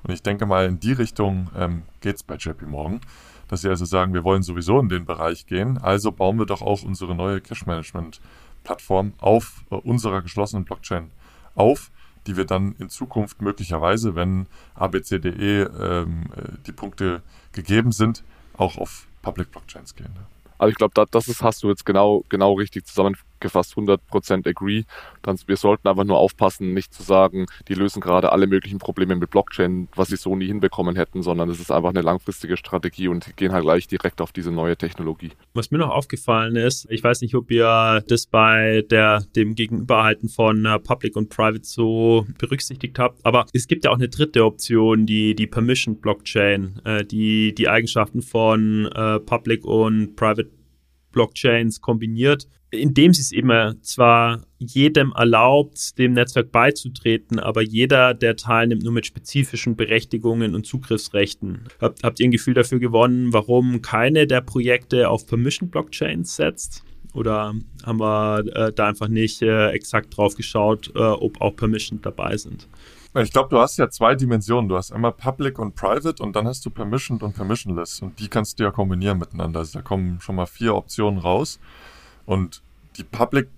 Und ich denke mal, in die Richtung ähm, geht es bei JP Morgan, dass sie also sagen, wir wollen sowieso in den Bereich gehen, also bauen wir doch auch unsere neue Cash Management Plattform auf äh, unserer geschlossenen Blockchain auf, die wir dann in Zukunft möglicherweise, wenn ABCDE ähm, äh, die Punkte gegeben sind, auch auf Public Blockchains gehen. Ne? Also ich glaube, da, das ist, hast du jetzt genau, genau richtig zusammengefasst, 100% agree. Dann, wir sollten einfach nur aufpassen, nicht zu sagen, die lösen gerade alle möglichen Probleme mit Blockchain, was sie so nie hinbekommen hätten, sondern es ist einfach eine langfristige Strategie und gehen halt gleich direkt auf diese neue Technologie. Was mir noch aufgefallen ist, ich weiß nicht, ob ihr das bei der, dem Gegenüberhalten von uh, Public und Private so berücksichtigt habt, aber es gibt ja auch eine dritte Option, die, die Permission Blockchain, äh, die die Eigenschaften von äh, Public und Private Blockchains kombiniert, indem sie es immer zwar jedem erlaubt, dem Netzwerk beizutreten, aber jeder, der teilnimmt, nur mit spezifischen Berechtigungen und Zugriffsrechten. Habt, habt ihr ein Gefühl dafür gewonnen, warum keine der Projekte auf Permission Blockchains setzt? Oder haben wir äh, da einfach nicht äh, exakt drauf geschaut, äh, ob auch Permission dabei sind? Ich glaube, du hast ja zwei Dimensionen. Du hast einmal Public und Private und dann hast du Permissioned und Permissionless. Und die kannst du ja kombinieren miteinander. Also da kommen schon mal vier Optionen raus. Und die Public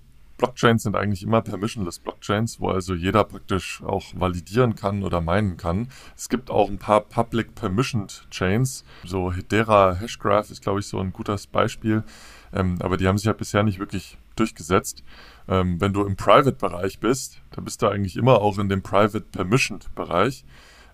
Blockchains sind eigentlich immer permissionless Blockchains, wo also jeder praktisch auch validieren kann oder meinen kann. Es gibt auch ein paar Public Permissioned Chains. So Hedera Hashgraph ist, glaube ich, so ein gutes Beispiel. Ähm, aber die haben sich ja bisher nicht wirklich durchgesetzt. Ähm, wenn du im Private-Bereich bist, dann bist du eigentlich immer auch in dem Private-Permissioned-Bereich,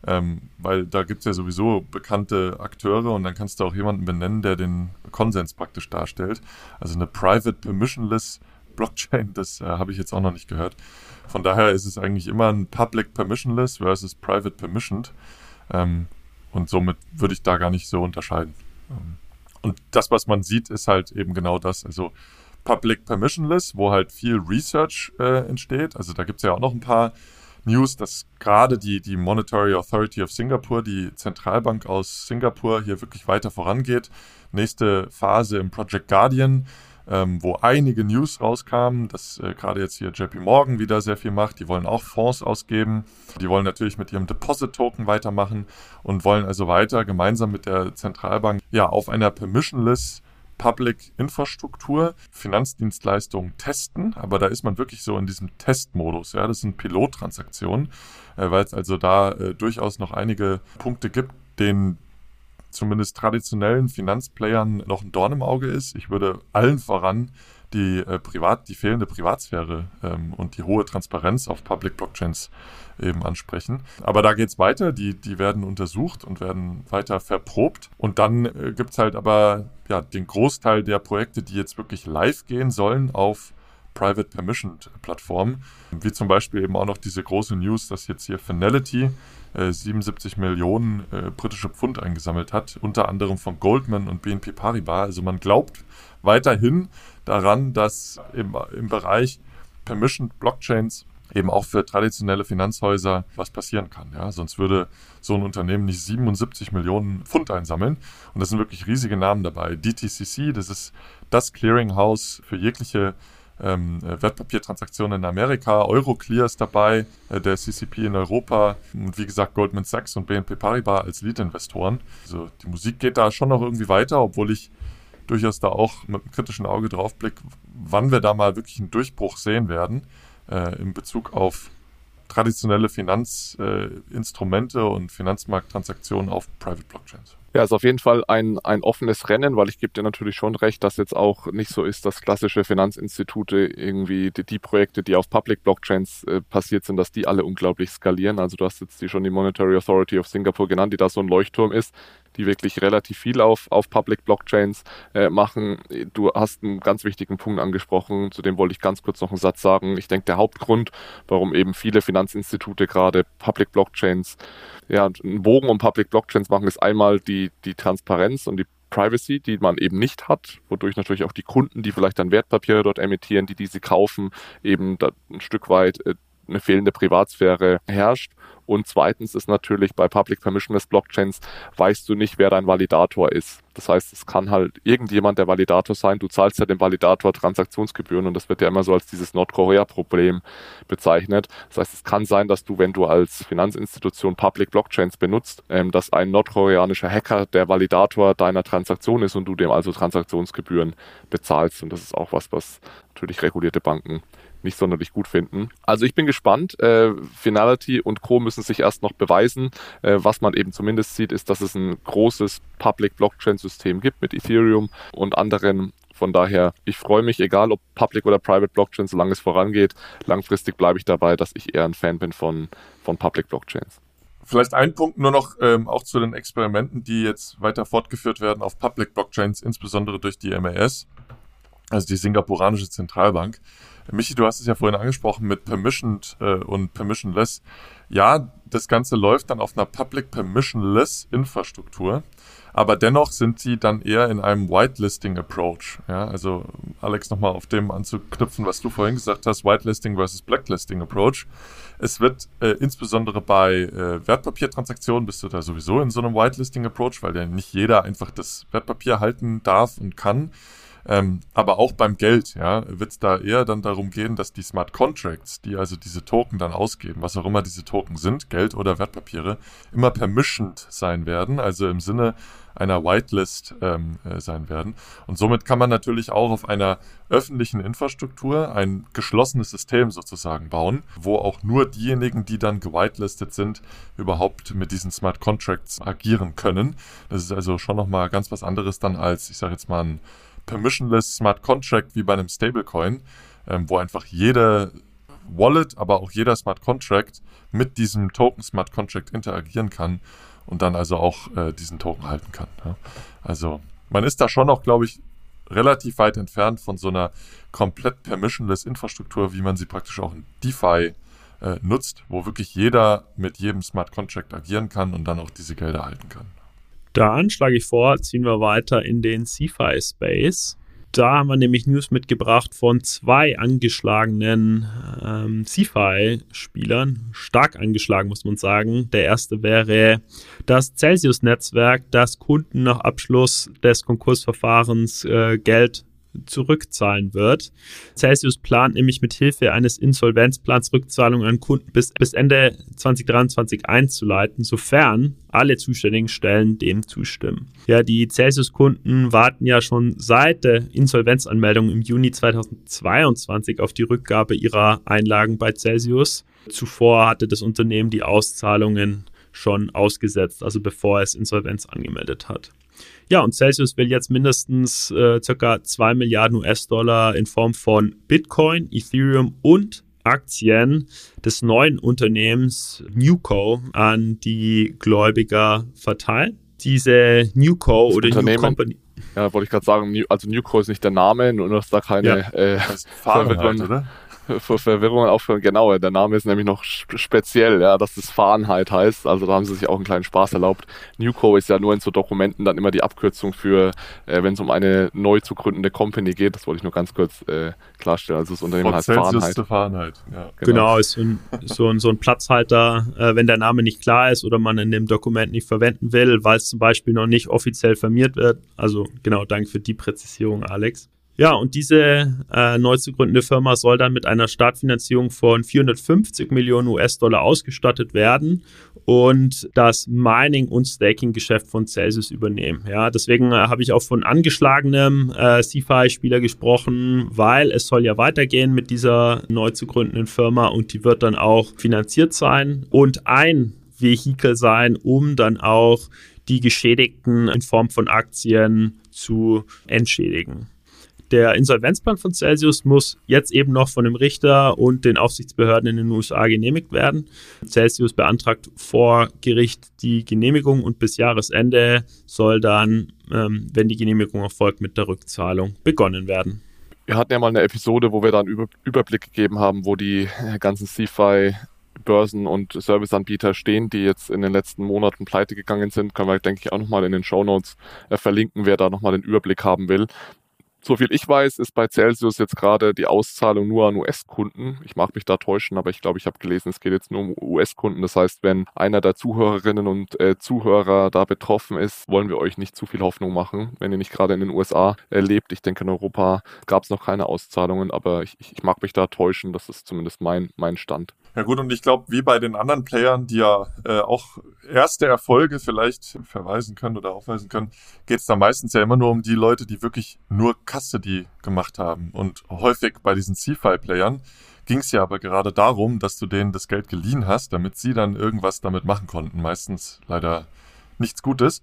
ähm, weil da gibt es ja sowieso bekannte Akteure und dann kannst du auch jemanden benennen, der den Konsens praktisch darstellt. Also eine Private Permissionless Blockchain, das äh, habe ich jetzt auch noch nicht gehört. Von daher ist es eigentlich immer ein Public Permissionless versus Private Permissioned. Ähm, und somit würde ich da gar nicht so unterscheiden. Ähm, und das, was man sieht, ist halt eben genau das. Also Public Permissionless, wo halt viel Research äh, entsteht. Also da gibt es ja auch noch ein paar News, dass gerade die, die Monetary Authority of Singapore, die Zentralbank aus Singapur, hier wirklich weiter vorangeht. Nächste Phase im Project Guardian ähm, wo einige News rauskamen, dass äh, gerade jetzt hier JP Morgan wieder sehr viel macht. Die wollen auch Fonds ausgeben. Die wollen natürlich mit ihrem Deposit-Token weitermachen und wollen also weiter gemeinsam mit der Zentralbank ja auf einer Permissionless Public Infrastruktur, Finanzdienstleistungen testen, aber da ist man wirklich so in diesem Testmodus. Ja, das sind Pilottransaktionen, äh, weil es also da äh, durchaus noch einige Punkte gibt, denen zumindest traditionellen Finanzplayern noch ein Dorn im Auge ist. Ich würde allen voran die äh, Privat, die fehlende Privatsphäre ähm, und die hohe Transparenz auf Public Blockchains eben ansprechen. Aber da geht es weiter, die, die werden untersucht und werden weiter verprobt. Und dann äh, es halt aber ja, den Großteil der Projekte, die jetzt wirklich live gehen sollen auf Private Permissioned Plattformen, wie zum Beispiel eben auch noch diese große News, dass jetzt hier Finality äh, 77 Millionen äh, britische Pfund eingesammelt hat, unter anderem von Goldman und BNP Paribas. Also man glaubt weiterhin daran, dass im, im Bereich Permissioned Blockchains eben auch für traditionelle Finanzhäuser was passieren kann. Ja? Sonst würde so ein Unternehmen nicht 77 Millionen Pfund einsammeln. Und das sind wirklich riesige Namen dabei. DTCC, das ist das Clearinghouse für jegliche ähm, Wertpapiertransaktionen in Amerika. Euroclear ist dabei, äh, der CCP in Europa und wie gesagt Goldman Sachs und BNP Paribas als Lead-Investoren. Also die Musik geht da schon noch irgendwie weiter, obwohl ich durchaus da auch mit einem kritischen Auge drauf blicke, wann wir da mal wirklich einen Durchbruch sehen werden äh, in Bezug auf traditionelle Finanzinstrumente äh, und Finanzmarkttransaktionen auf Private Blockchains. Ja, ist auf jeden Fall ein, ein offenes Rennen, weil ich gebe dir natürlich schon recht, dass jetzt auch nicht so ist, dass klassische Finanzinstitute irgendwie die, die Projekte, die auf Public Blockchains äh, passiert sind, dass die alle unglaublich skalieren. Also du hast jetzt die schon die Monetary Authority of Singapore genannt, die da so ein Leuchtturm ist, die wirklich relativ viel auf, auf Public Blockchains äh, machen. Du hast einen ganz wichtigen Punkt angesprochen, zu dem wollte ich ganz kurz noch einen Satz sagen. Ich denke, der Hauptgrund, warum eben viele Finanzinstitute gerade Public Blockchains ja, einen Bogen um Public Blockchains machen, ist einmal die, die Transparenz und die Privacy, die man eben nicht hat, wodurch natürlich auch die Kunden, die vielleicht dann Wertpapiere dort emittieren, die diese kaufen, eben ein Stück weit äh, eine fehlende Privatsphäre herrscht. Und zweitens ist natürlich bei Public Permissionless Blockchains weißt du nicht, wer dein Validator ist. Das heißt, es kann halt irgendjemand der Validator sein. Du zahlst ja dem Validator Transaktionsgebühren und das wird ja immer so als dieses Nordkorea-Problem bezeichnet. Das heißt, es kann sein, dass du, wenn du als Finanzinstitution Public Blockchains benutzt, ähm, dass ein nordkoreanischer Hacker der Validator deiner Transaktion ist und du dem also Transaktionsgebühren bezahlst. Und das ist auch was, was natürlich regulierte Banken nicht sonderlich gut finden. Also ich bin gespannt. Äh, Finality und Co. müssen sich erst noch beweisen. Äh, was man eben zumindest sieht, ist, dass es ein großes Public Blockchain-System gibt mit Ethereum und anderen von daher, ich freue mich, egal ob Public oder Private Blockchain, solange es vorangeht. Langfristig bleibe ich dabei, dass ich eher ein Fan bin von, von Public Blockchains. Vielleicht ein Punkt nur noch ähm, auch zu den Experimenten, die jetzt weiter fortgeführt werden auf Public Blockchains, insbesondere durch die MAS, also die singapuranische Zentralbank. Michi, du hast es ja vorhin angesprochen mit Permissioned äh, und Permissionless. Ja, das Ganze läuft dann auf einer Public Permissionless Infrastruktur, aber dennoch sind sie dann eher in einem Whitelisting Approach. Ja, also Alex nochmal auf dem anzuknüpfen, was du vorhin gesagt hast, Whitelisting versus Blacklisting Approach. Es wird äh, insbesondere bei äh, Wertpapiertransaktionen bist du da sowieso in so einem Whitelisting Approach, weil ja nicht jeder einfach das Wertpapier halten darf und kann. Ähm, aber auch beim Geld, ja, wird es da eher dann darum gehen, dass die Smart Contracts, die also diese Token dann ausgeben, was auch immer diese Token sind, Geld oder Wertpapiere, immer permissioned sein werden, also im Sinne einer Whitelist ähm, äh, sein werden. Und somit kann man natürlich auch auf einer öffentlichen Infrastruktur ein geschlossenes System sozusagen bauen, wo auch nur diejenigen, die dann gewitelistet sind, überhaupt mit diesen Smart Contracts agieren können. Das ist also schon nochmal ganz was anderes dann als, ich sage jetzt mal, ein permissionless Smart Contract wie bei einem Stablecoin, ähm, wo einfach jede Wallet, aber auch jeder Smart Contract mit diesem Token Smart Contract interagieren kann und dann also auch äh, diesen Token halten kann. Ja. Also man ist da schon auch, glaube ich, relativ weit entfernt von so einer komplett permissionless Infrastruktur, wie man sie praktisch auch in DeFi äh, nutzt, wo wirklich jeder mit jedem Smart Contract agieren kann und dann auch diese Gelder halten kann. Dann schlage ich vor, ziehen wir weiter in den CFI Space. Da haben wir nämlich News mitgebracht von zwei angeschlagenen ähm, CFI-Spielern. Stark angeschlagen, muss man sagen. Der erste wäre das Celsius-Netzwerk, das Kunden nach Abschluss des Konkursverfahrens äh, Geld zurückzahlen wird. Celsius plant nämlich mit Hilfe eines Insolvenzplans Rückzahlungen an Kunden bis, bis Ende 2023 einzuleiten, sofern alle zuständigen Stellen dem zustimmen. Ja, die Celsius-Kunden warten ja schon seit der Insolvenzanmeldung im Juni 2022 auf die Rückgabe ihrer Einlagen bei Celsius. Zuvor hatte das Unternehmen die Auszahlungen schon ausgesetzt, also bevor es Insolvenz angemeldet hat. Ja, und Celsius will jetzt mindestens äh, circa 2 Milliarden US-Dollar in Form von Bitcoin, Ethereum und Aktien des neuen Unternehmens Newco an die Gläubiger verteilen. Diese Newco das oder New Company. Ja, wollte ich gerade sagen, also Newco ist nicht der Name, nur dass da keine ja, äh, Fahrenheit, oder? für Verwirrungen aufführen. Genau, der Name ist nämlich noch speziell, ja, dass das Fahrenheit heißt. Also da haben sie sich auch einen kleinen Spaß erlaubt. Newco ist ja nur in so Dokumenten dann immer die Abkürzung für, äh, wenn es um eine neu zu gründende Company geht. Das wollte ich nur ganz kurz äh, klarstellen. Also das Unternehmen heißt Fahrenheit. Fahrenheit. Ja. Genau. genau, ist so ein, so ein, so ein Platzhalter, äh, wenn der Name nicht klar ist oder man in dem Dokument nicht verwenden will, weil es zum Beispiel noch nicht offiziell firmiert wird. Also genau, danke für die Präzisierung, Alex. Ja, und diese äh, neu zu gründende Firma soll dann mit einer Startfinanzierung von 450 Millionen US-Dollar ausgestattet werden und das Mining- und Staking-Geschäft von Celsius übernehmen. Ja, deswegen äh, habe ich auch von angeschlagenem äh, CFI-Spieler gesprochen, weil es soll ja weitergehen mit dieser neu zu gründenden Firma und die wird dann auch finanziert sein und ein Vehikel sein, um dann auch die Geschädigten in Form von Aktien zu entschädigen. Der Insolvenzplan von Celsius muss jetzt eben noch von dem Richter und den Aufsichtsbehörden in den USA genehmigt werden. Celsius beantragt vor Gericht die Genehmigung und bis Jahresende soll dann, ähm, wenn die Genehmigung erfolgt, mit der Rückzahlung begonnen werden. Wir hatten ja mal eine Episode, wo wir da einen Überblick gegeben haben, wo die ganzen CFI Börsen und Serviceanbieter stehen, die jetzt in den letzten Monaten pleite gegangen sind, können wir, denke ich, auch nochmal in den Show Notes äh, verlinken, wer da nochmal den Überblick haben will. So viel ich weiß, ist bei Celsius jetzt gerade die Auszahlung nur an US-Kunden. Ich mag mich da täuschen, aber ich glaube, ich habe gelesen, es geht jetzt nur um US-Kunden. Das heißt, wenn einer der Zuhörerinnen und äh, Zuhörer da betroffen ist, wollen wir euch nicht zu viel Hoffnung machen, wenn ihr nicht gerade in den USA äh, lebt. Ich denke, in Europa gab es noch keine Auszahlungen, aber ich, ich, mag mich da täuschen. Das ist zumindest mein, mein Stand. Ja gut, und ich glaube, wie bei den anderen Playern, die ja äh, auch erste Erfolge vielleicht verweisen können oder aufweisen können, geht es da meistens ja immer nur um die Leute, die wirklich nur Custody gemacht haben. Und häufig bei diesen CFI-Playern ging es ja aber gerade darum, dass du denen das Geld geliehen hast, damit sie dann irgendwas damit machen konnten. Meistens leider nichts Gutes.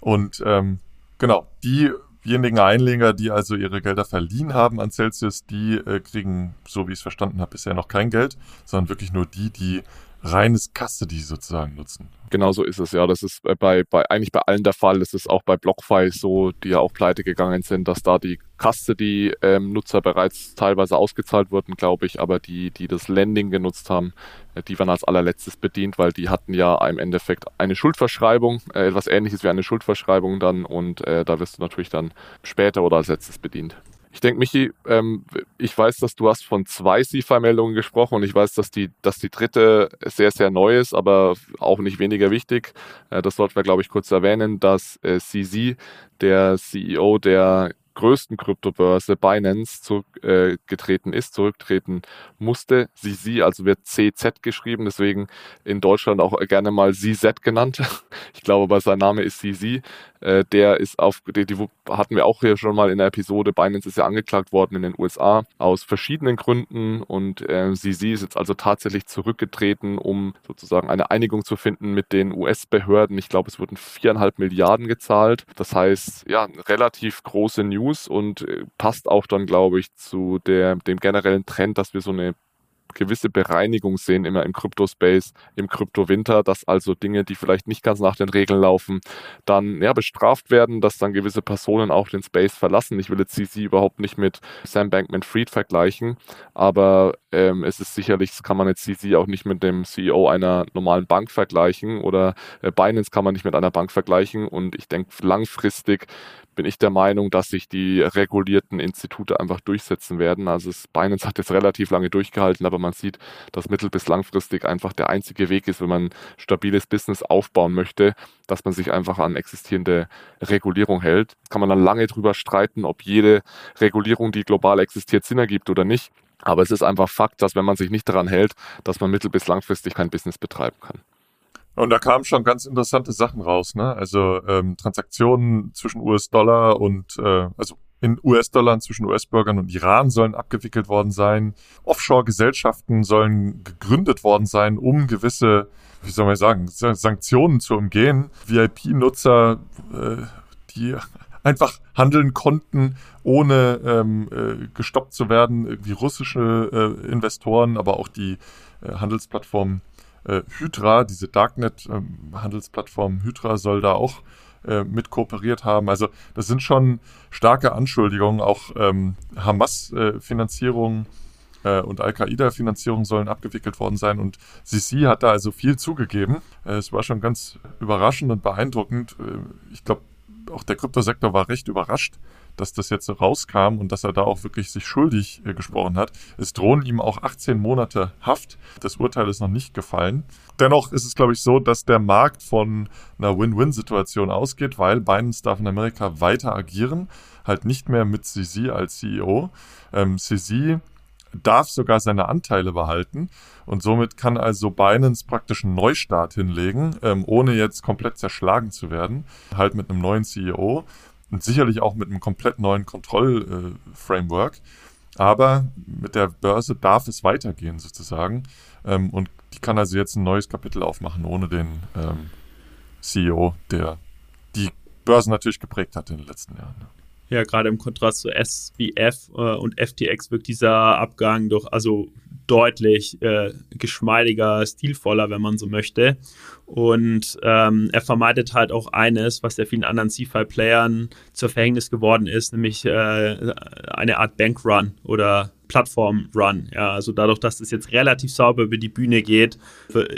Und ähm, genau, die diejenigen Einleger, die also ihre Gelder verliehen haben an Celsius, die äh, kriegen, so wie ich es verstanden habe, bisher noch kein Geld, sondern wirklich nur die, die reines Custody sozusagen nutzen. Genau so ist es ja. Das ist bei, bei eigentlich bei allen der Fall. Das ist auch bei BlockFi so, die ja auch pleite gegangen sind, dass da die Custody-Nutzer ähm, bereits teilweise ausgezahlt wurden, glaube ich, aber die, die das Lending genutzt haben, äh, die waren als allerletztes bedient, weil die hatten ja im Endeffekt eine Schuldverschreibung, äh, etwas ähnliches wie eine Schuldverschreibung dann und äh, da wirst du natürlich dann später oder als letztes bedient. Ich denke, Michi, ähm, ich weiß, dass du hast von zwei CFI-Meldungen gesprochen und ich weiß, dass die, dass die dritte sehr, sehr neu ist, aber auch nicht weniger wichtig. Äh, das sollten wir, glaube ich, kurz erwähnen, dass äh, CZ, der CEO der größten Kryptobörse Binance zurückgetreten äh, ist, zurücktreten musste. CZ, also wird CZ geschrieben, deswegen in Deutschland auch gerne mal CZ genannt. Ich glaube, aber sein Name ist CZ. Äh, der ist auf, die, die hatten wir auch hier schon mal in der Episode. Binance ist ja angeklagt worden in den USA aus verschiedenen Gründen und äh, CZ ist jetzt also tatsächlich zurückgetreten, um sozusagen eine Einigung zu finden mit den US-Behörden. Ich glaube, es wurden viereinhalb Milliarden gezahlt. Das heißt, ja, relativ große News News und äh, passt auch dann, glaube ich, zu der, dem generellen Trend, dass wir so eine gewisse Bereinigung sehen immer im Kryptospace, im Kryptowinter, dass also Dinge, die vielleicht nicht ganz nach den Regeln laufen, dann ja, bestraft werden, dass dann gewisse Personen auch den Space verlassen. Ich will jetzt CC überhaupt nicht mit Sam Bankman-Fried vergleichen, aber Ähm, es ist sicherlich, das kann man jetzt CZ auch nicht mit dem CEO einer normalen Bank vergleichen oder äh, Binance kann man nicht mit einer Bank vergleichen und ich denke langfristig bin ich der Meinung, dass sich die regulierten Institute einfach durchsetzen werden. Also es, Binance hat jetzt relativ lange durchgehalten, aber man sieht, dass mittel- bis langfristig einfach der einzige Weg ist, wenn man stabiles Business aufbauen möchte, dass man sich einfach an existierende Regulierung hält. Kann man dann lange drüber streiten, ob jede Regulierung, die global existiert, Sinn ergibt oder nicht. Aber es ist einfach Fakt, dass wenn man sich nicht daran hält, dass man mittel- bis langfristig kein Business betreiben kann. Und da kamen schon ganz interessante Sachen raus, ne? Also ähm, Transaktionen zwischen US-Dollar und äh, also in US-Dollar zwischen US-Bürgern und Iran sollen abgewickelt worden sein. Offshore-Gesellschaften sollen gegründet worden sein, um gewisse, wie soll man sagen, Sanktionen zu umgehen. VIP-Nutzer, äh, die einfach handeln konnten, ohne ähm, äh, gestoppt zu werden. Irgendwie russische äh, Investoren, aber auch die äh, Handelsplattform äh, Hydra, diese Darknet-Handelsplattform ähm, Hydra soll da auch äh, mit kooperiert haben. Also das sind schon starke Anschuldigungen. Auch ähm, Hamas-Finanzierung äh, und Al-Qaida-Finanzierung sollen abgewickelt worden sein. Und Sisi hat da also viel zugegeben. Es war schon ganz überraschend und beeindruckend. Ich glaube, auch der Kryptosektor war recht überrascht, dass das jetzt so rauskam und dass er da auch wirklich sich schuldig äh, gesprochen hat. Es drohen ihm auch 18 Monate Haft. Das Urteil ist noch nicht gefallen. Dennoch ist es, glaube ich, so, dass der Markt von einer Win-Win-Situation ausgeht, weil Binance darf in Amerika weiter agieren, halt nicht mehr mit CZ als CEO. Ähm, CZ darf sogar seine Anteile behalten und somit kann also Binance praktisch einen Neustart hinlegen, ähm, ohne jetzt komplett zerschlagen zu werden, halt mit einem neuen CEO und sicherlich auch mit einem komplett neuen Kontrollframework. Äh, Aber mit der Börse darf es weitergehen sozusagen ähm, und die kann also jetzt ein neues Kapitel aufmachen ohne den ähm, CEO, der die Börse natürlich geprägt hat in den letzten Jahren. Ja, gerade im Kontrast zu SBF äh, und FTX wirkt dieser Abgang doch also deutlich äh, geschmeidiger, stilvoller, wenn man so möchte. Und ähm, er vermeidet halt auch eines, was ja vielen anderen CFI-Playern zur Verhängnis geworden ist, nämlich äh, eine Art Bankrun oder Plattform-Run. Ja, also dadurch, dass es jetzt relativ sauber über die Bühne geht,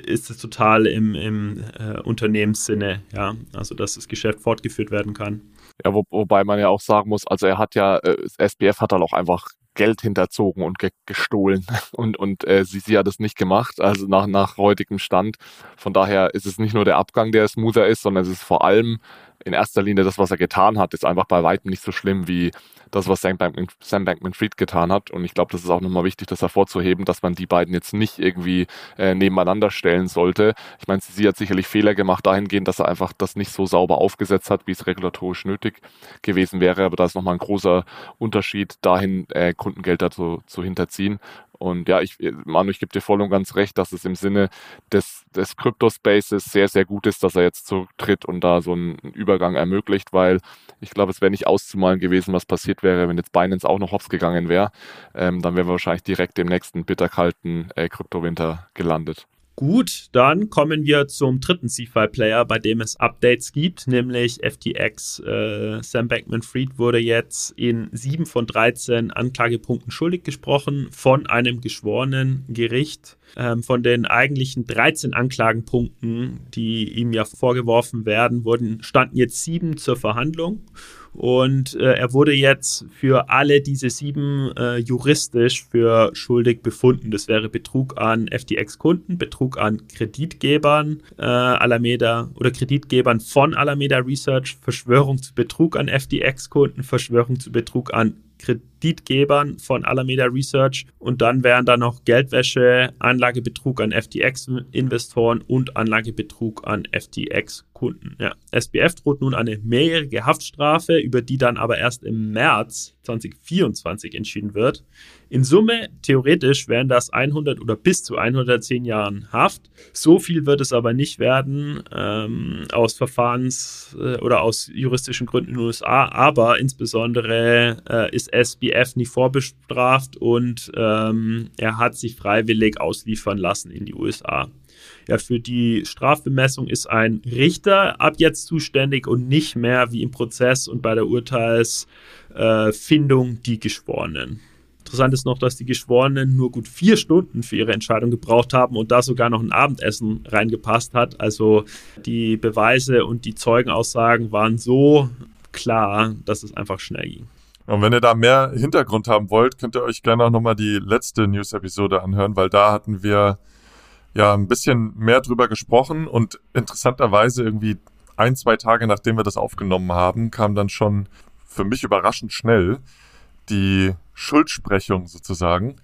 ist es total im, im äh, Unternehmenssinne, ja, also dass das Geschäft fortgeführt werden kann. Ja, wo, wobei man ja auch sagen muss, also er hat ja, äh, SBF hat dann auch einfach Geld hinterzogen und ge gestohlen und, und äh, sie, hat es nicht gemacht, also nach, nach heutigem Stand. Von daher ist es nicht nur der Abgang, der smoother ist, sondern es ist vor allem in erster Linie das, was er getan hat, ist einfach bei weitem nicht so schlimm wie das, was Sam Bankman-Fried Bankman getan hat. Und ich glaube, das ist auch nochmal wichtig, das hervorzuheben, dass man die beiden jetzt nicht irgendwie äh, nebeneinander stellen sollte. Ich meine, sie hat sicherlich Fehler gemacht dahingehend, dass er einfach das nicht so sauber aufgesetzt hat, wie es regulatorisch nötig gewesen wäre. Aber da ist nochmal ein großer Unterschied dahin, äh, Kundengelder zu, zu hinterziehen. Und ja, ich, Manu, ich gebe dir voll und ganz recht, dass es im Sinne des, des Crypto-Spaces sehr, sehr gut ist, dass er jetzt zurücktritt und da so einen Übergang ermöglicht, weil ich glaube, es wäre nicht auszumalen gewesen, was passiert wäre, wenn jetzt Binance auch noch hops gegangen wäre. Ähm, dann wären wir wahrscheinlich direkt im nächsten bitterkalten äh, Kryptowinter gelandet. Gut, dann kommen wir zum dritten CFI-Player, bei dem es Updates gibt, nämlich FTX. Äh, Sam Bankman-Fried wurde jetzt in sieben von 13 Anklagepunkten schuldig gesprochen von einem geschworenen Gericht. Ähm, von den eigentlichen 13 Anklagepunkten, die ihm ja vorgeworfen werden, wurden, standen jetzt sieben zur Verhandlung. Und äh, er wurde jetzt für alle diese sieben äh, juristisch für schuldig befunden. Das wäre Betrug an FTX-Kunden, Betrug an Kreditgebern äh, Alameda oder Kreditgebern von Alameda Research, Verschwörung zu Betrug an FTX-Kunden, Verschwörung zu Betrug an Kreditgebern von Alameda Research und dann wären da noch Geldwäsche, Anlagebetrug an FTX-Investoren und Anlagebetrug an FTX-Kunden. Ja. SBF droht nun eine mehrjährige Haftstrafe, über die dann aber erst im März 2024 entschieden wird. In Summe, theoretisch, wären das 100 oder bis zu 110 Jahren Haft. So viel wird es aber nicht werden ähm, aus Verfahrens- äh, oder aus juristischen Gründen in den USA. Aber insbesondere äh, ist SBF nicht vorbestraft und ähm, er hat sich freiwillig ausliefern lassen in die USA. Ja, für die Strafbemessung ist ein Richter ab jetzt zuständig und nicht mehr wie im Prozess und bei der Urteilsfindung äh, die Geschworenen. Interessant ist noch, dass die Geschworenen nur gut vier Stunden für ihre Entscheidung gebraucht haben und da sogar noch ein Abendessen reingepasst hat. Also die Beweise und die Zeugenaussagen waren so klar, dass es einfach schnell ging. Und wenn ihr da mehr Hintergrund haben wollt, könnt ihr euch gerne auch nochmal die letzte News-Episode anhören, weil da hatten wir ja ein bisschen mehr drüber gesprochen und interessanterweise irgendwie ein, zwei Tage nachdem wir das aufgenommen haben, kam dann schon für mich überraschend schnell die Schuldsprechung sozusagen.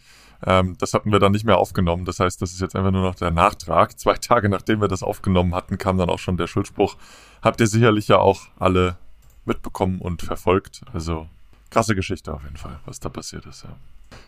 Ähm, das hatten wir dann nicht mehr aufgenommen. Das heißt, das ist jetzt einfach nur noch der Nachtrag. Zwei Tage nachdem wir das aufgenommen hatten, kam dann auch schon der Schuldspruch. Habt ihr sicherlich ja auch alle mitbekommen und verfolgt. Also krasse Geschichte auf jeden Fall, was da passiert ist. Ja.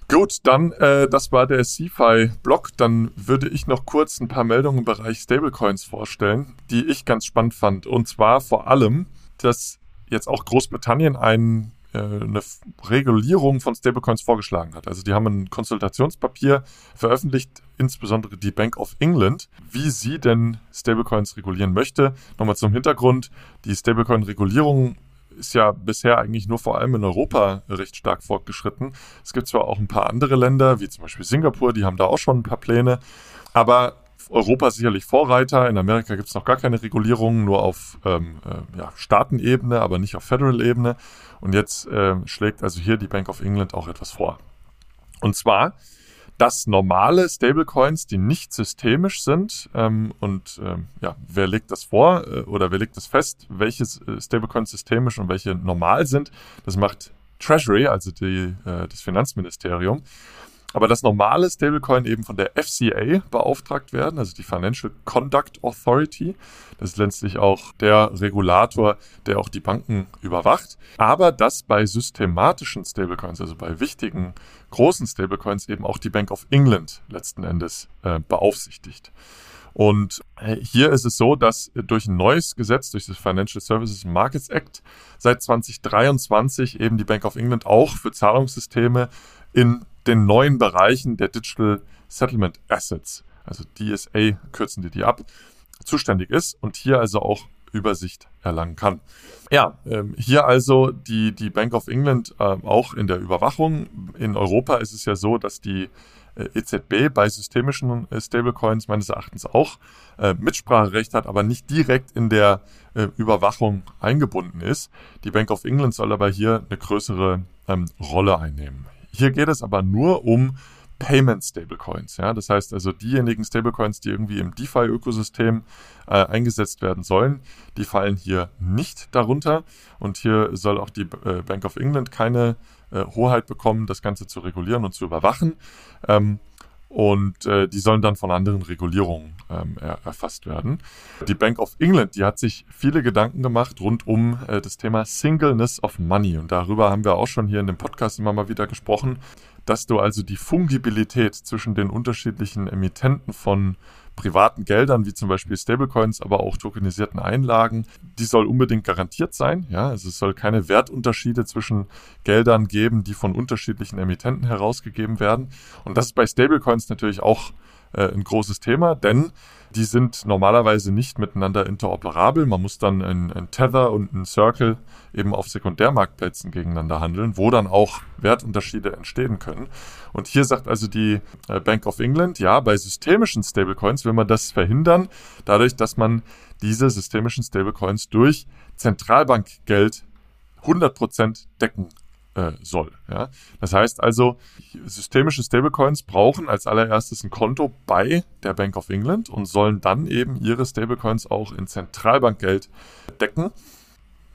Gut, dann, äh, das war der CFI-Blog. Dann würde ich noch kurz ein paar Meldungen im Bereich Stablecoins vorstellen, die ich ganz spannend fand. Und zwar vor allem, dass jetzt auch Großbritannien ein, äh, eine Regulierung von Stablecoins vorgeschlagen hat. Also die haben ein Konsultationspapier veröffentlicht, insbesondere die Bank of England, wie sie denn Stablecoins regulieren möchte. Nochmal zum Hintergrund, die Stablecoin-Regulierung ist ja bisher eigentlich nur vor allem in Europa recht stark fortgeschritten. Es gibt zwar auch ein paar andere Länder, wie zum Beispiel Singapur, die haben da auch schon ein paar Pläne, aber Europa sicherlich Vorreiter. In Amerika gibt es noch gar keine Regulierung, nur auf ähm, äh, ja, Staatenebene, aber nicht auf Federal-Ebene. Und jetzt äh, schlägt also hier die Bank of England auch etwas vor. Und zwar dass normale Stablecoins, die nicht systemisch sind, ähm, und ähm, ja, wer legt das vor äh, oder wer legt das fest, welche äh, Stablecoins systemisch und welche normal sind, das macht Treasury, also die, äh, das Finanzministerium. Aber dass normale Stablecoin eben von der FCA beauftragt werden, also die Financial Conduct Authority. Das ist letztlich auch der Regulator, der auch die Banken überwacht. Aber dass bei systematischen Stablecoins, also bei wichtigen großen Stablecoins eben auch die Bank of England letzten Endes äh, beaufsichtigt. Und äh, hier ist es so, dass durch ein neues Gesetz, durch das Financial Services Markets Act, seit 2023 eben die Bank of England auch für Zahlungssysteme in den neuen Bereichen der Digital Settlement Assets, also DSA kürzen die die ab, zuständig ist und hier also auch Übersicht erlangen kann. Ja, ähm, hier also die, die Bank of England äh, auch in der Überwachung. In Europa ist es ja so, dass die äh, EZB bei systemischen äh, Stablecoins meines Erachtens auch äh, Mitspracherecht hat, aber nicht direkt in der Überwachung eingebunden ist. Die Bank of England soll aber hier eine größere ähm, Rolle einnehmen. Hier geht es aber nur um Payment Stablecoins. Ja? Das heißt also diejenigen Stablecoins, die irgendwie im DeFi-Ökosystem äh, eingesetzt werden sollen, die fallen hier nicht darunter. Und hier soll auch die äh, Bank of England keine äh, Hoheit bekommen, das Ganze zu regulieren und zu überwachen. Ähm, und äh, die sollen dann von anderen Regulierungen ähm, er, erfasst werden. Die Bank of England, die hat sich viele Gedanken gemacht rund um äh, das Thema Singleness of Money und darüber haben wir auch schon hier in dem Podcast immer mal wieder gesprochen, dass du also die Fungibilität zwischen den unterschiedlichen Emittenten von privaten Geldern, wie zum Beispiel Stablecoins, aber auch tokenisierten Einlagen, die soll unbedingt garantiert sein. Ja, also es soll keine Wertunterschiede zwischen Geldern geben, die von unterschiedlichen Emittenten herausgegeben werden. Und das ist bei Stablecoins natürlich auch äh, ein großes Thema, denn die sind normalerweise nicht miteinander interoperabel. Man muss dann ein, ein Tether und ein Circle eben auf Sekundärmarktplätzen gegeneinander handeln, wo dann auch Wertunterschiede entstehen können. Und hier sagt also die äh, Bank of England, ja, bei systemischen Stablecoins will man das verhindern, dadurch, dass man diese systemischen Stablecoins durch Zentralbankgeld 100% decken äh, soll. Ja? Das heißt also, systemische Stablecoins brauchen als allererstes ein Konto bei der Bank of England und sollen dann eben ihre Stablecoins auch in Zentralbankgeld decken.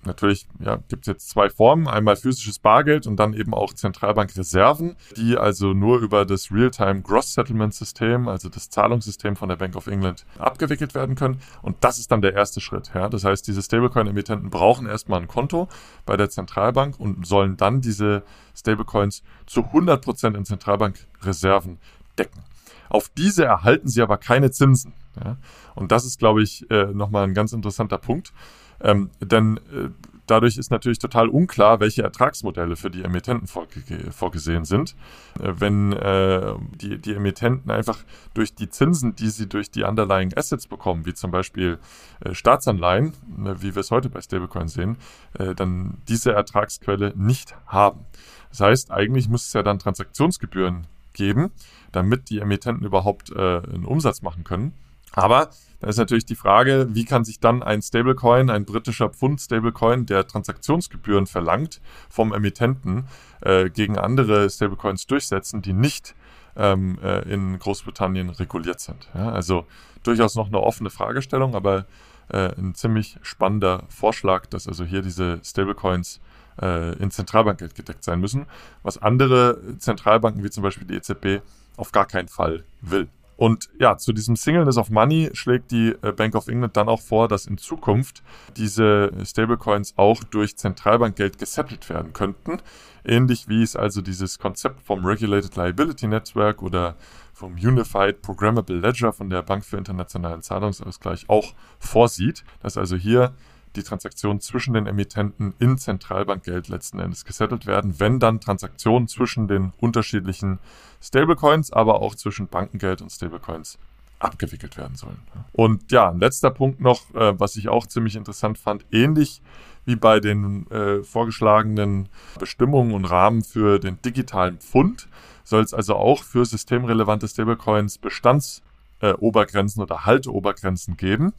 Natürlich ja, gibt es jetzt zwei Formen, einmal physisches Bargeld und dann eben auch Zentralbankreserven, die also nur über das Real-Time Gross Settlement System, also das Zahlungssystem von der Bank of England, abgewickelt werden können. Und das ist dann der erste Schritt. Ja. Das heißt, diese Stablecoin-Emittenten brauchen erstmal ein Konto bei der Zentralbank und sollen dann diese Stablecoins zu 100% in Zentralbankreserven decken. Auf diese erhalten sie aber keine Zinsen. Ja. Und das ist, glaube ich, äh, nochmal ein ganz interessanter Punkt. Ähm, denn äh, dadurch ist natürlich total unklar, welche Ertragsmodelle für die Emittenten vorge vorgesehen sind. Äh, wenn äh, die, die Emittenten einfach durch die Zinsen, die sie durch die Underlying Assets bekommen, wie zum Beispiel äh, Staatsanleihen, äh, wie wir es heute bei Stablecoin sehen, äh, dann diese Ertragsquelle nicht haben. Das heißt, eigentlich muss es ja dann Transaktionsgebühren geben, damit die Emittenten überhaupt äh, einen Umsatz machen können. Aber da ist natürlich die Frage, wie kann sich dann ein Stablecoin, ein britischer Pfund-Stablecoin, der Transaktionsgebühren verlangt vom Emittenten, äh, gegen andere Stablecoins durchsetzen, die nicht ähm, äh, in Großbritannien reguliert sind. Ja, also durchaus noch eine offene Fragestellung, aber äh, ein ziemlich spannender Vorschlag, dass also hier diese Stablecoins äh, in Zentralbankgeld gedeckt sein müssen, was andere Zentralbanken wie zum Beispiel die EZB auf gar keinen Fall will. Und ja, zu diesem Singleness of Money schlägt die äh, Bank of England dann auch vor, dass in Zukunft diese Stablecoins auch durch Zentralbankgeld gesettelt werden könnten. Ähnlich wie es also dieses Konzept vom Regulated Liability Network oder vom Unified Programmable Ledger von der Bank für internationalen Zahlungsausgleich auch vorsieht, dass also hier die Transaktionen zwischen den Emittenten in Zentralbankgeld letzten Endes gesettelt werden, wenn dann Transaktionen zwischen den unterschiedlichen Stablecoins, aber auch zwischen Bankengeld und Stablecoins abgewickelt werden sollen. Und ja, ein letzter Punkt noch, äh, was ich auch ziemlich interessant fand, ähnlich wie bei den äh, vorgeschlagenen Bestimmungen und Rahmen für den digitalen Pfund, soll es also auch für systemrelevante Stablecoins Bestandsobergrenzen äh, oder Halteobergrenzen geben.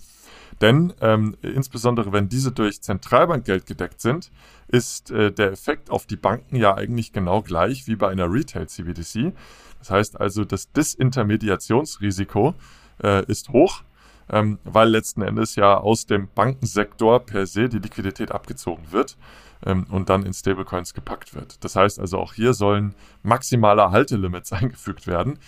Denn ähm, insbesondere wenn diese durch Zentralbankgeld gedeckt sind, ist äh, der Effekt auf die Banken ja eigentlich genau gleich wie bei einer Retail-CBDC. Das heißt also, das Disintermediationsrisiko äh, ist hoch, ähm, weil letzten Endes ja aus dem Bankensektor per se die Liquidität abgezogen wird ähm, und dann in Stablecoins gepackt wird. Das heißt also, auch hier sollen maximale Haltelimits eingefügt werden.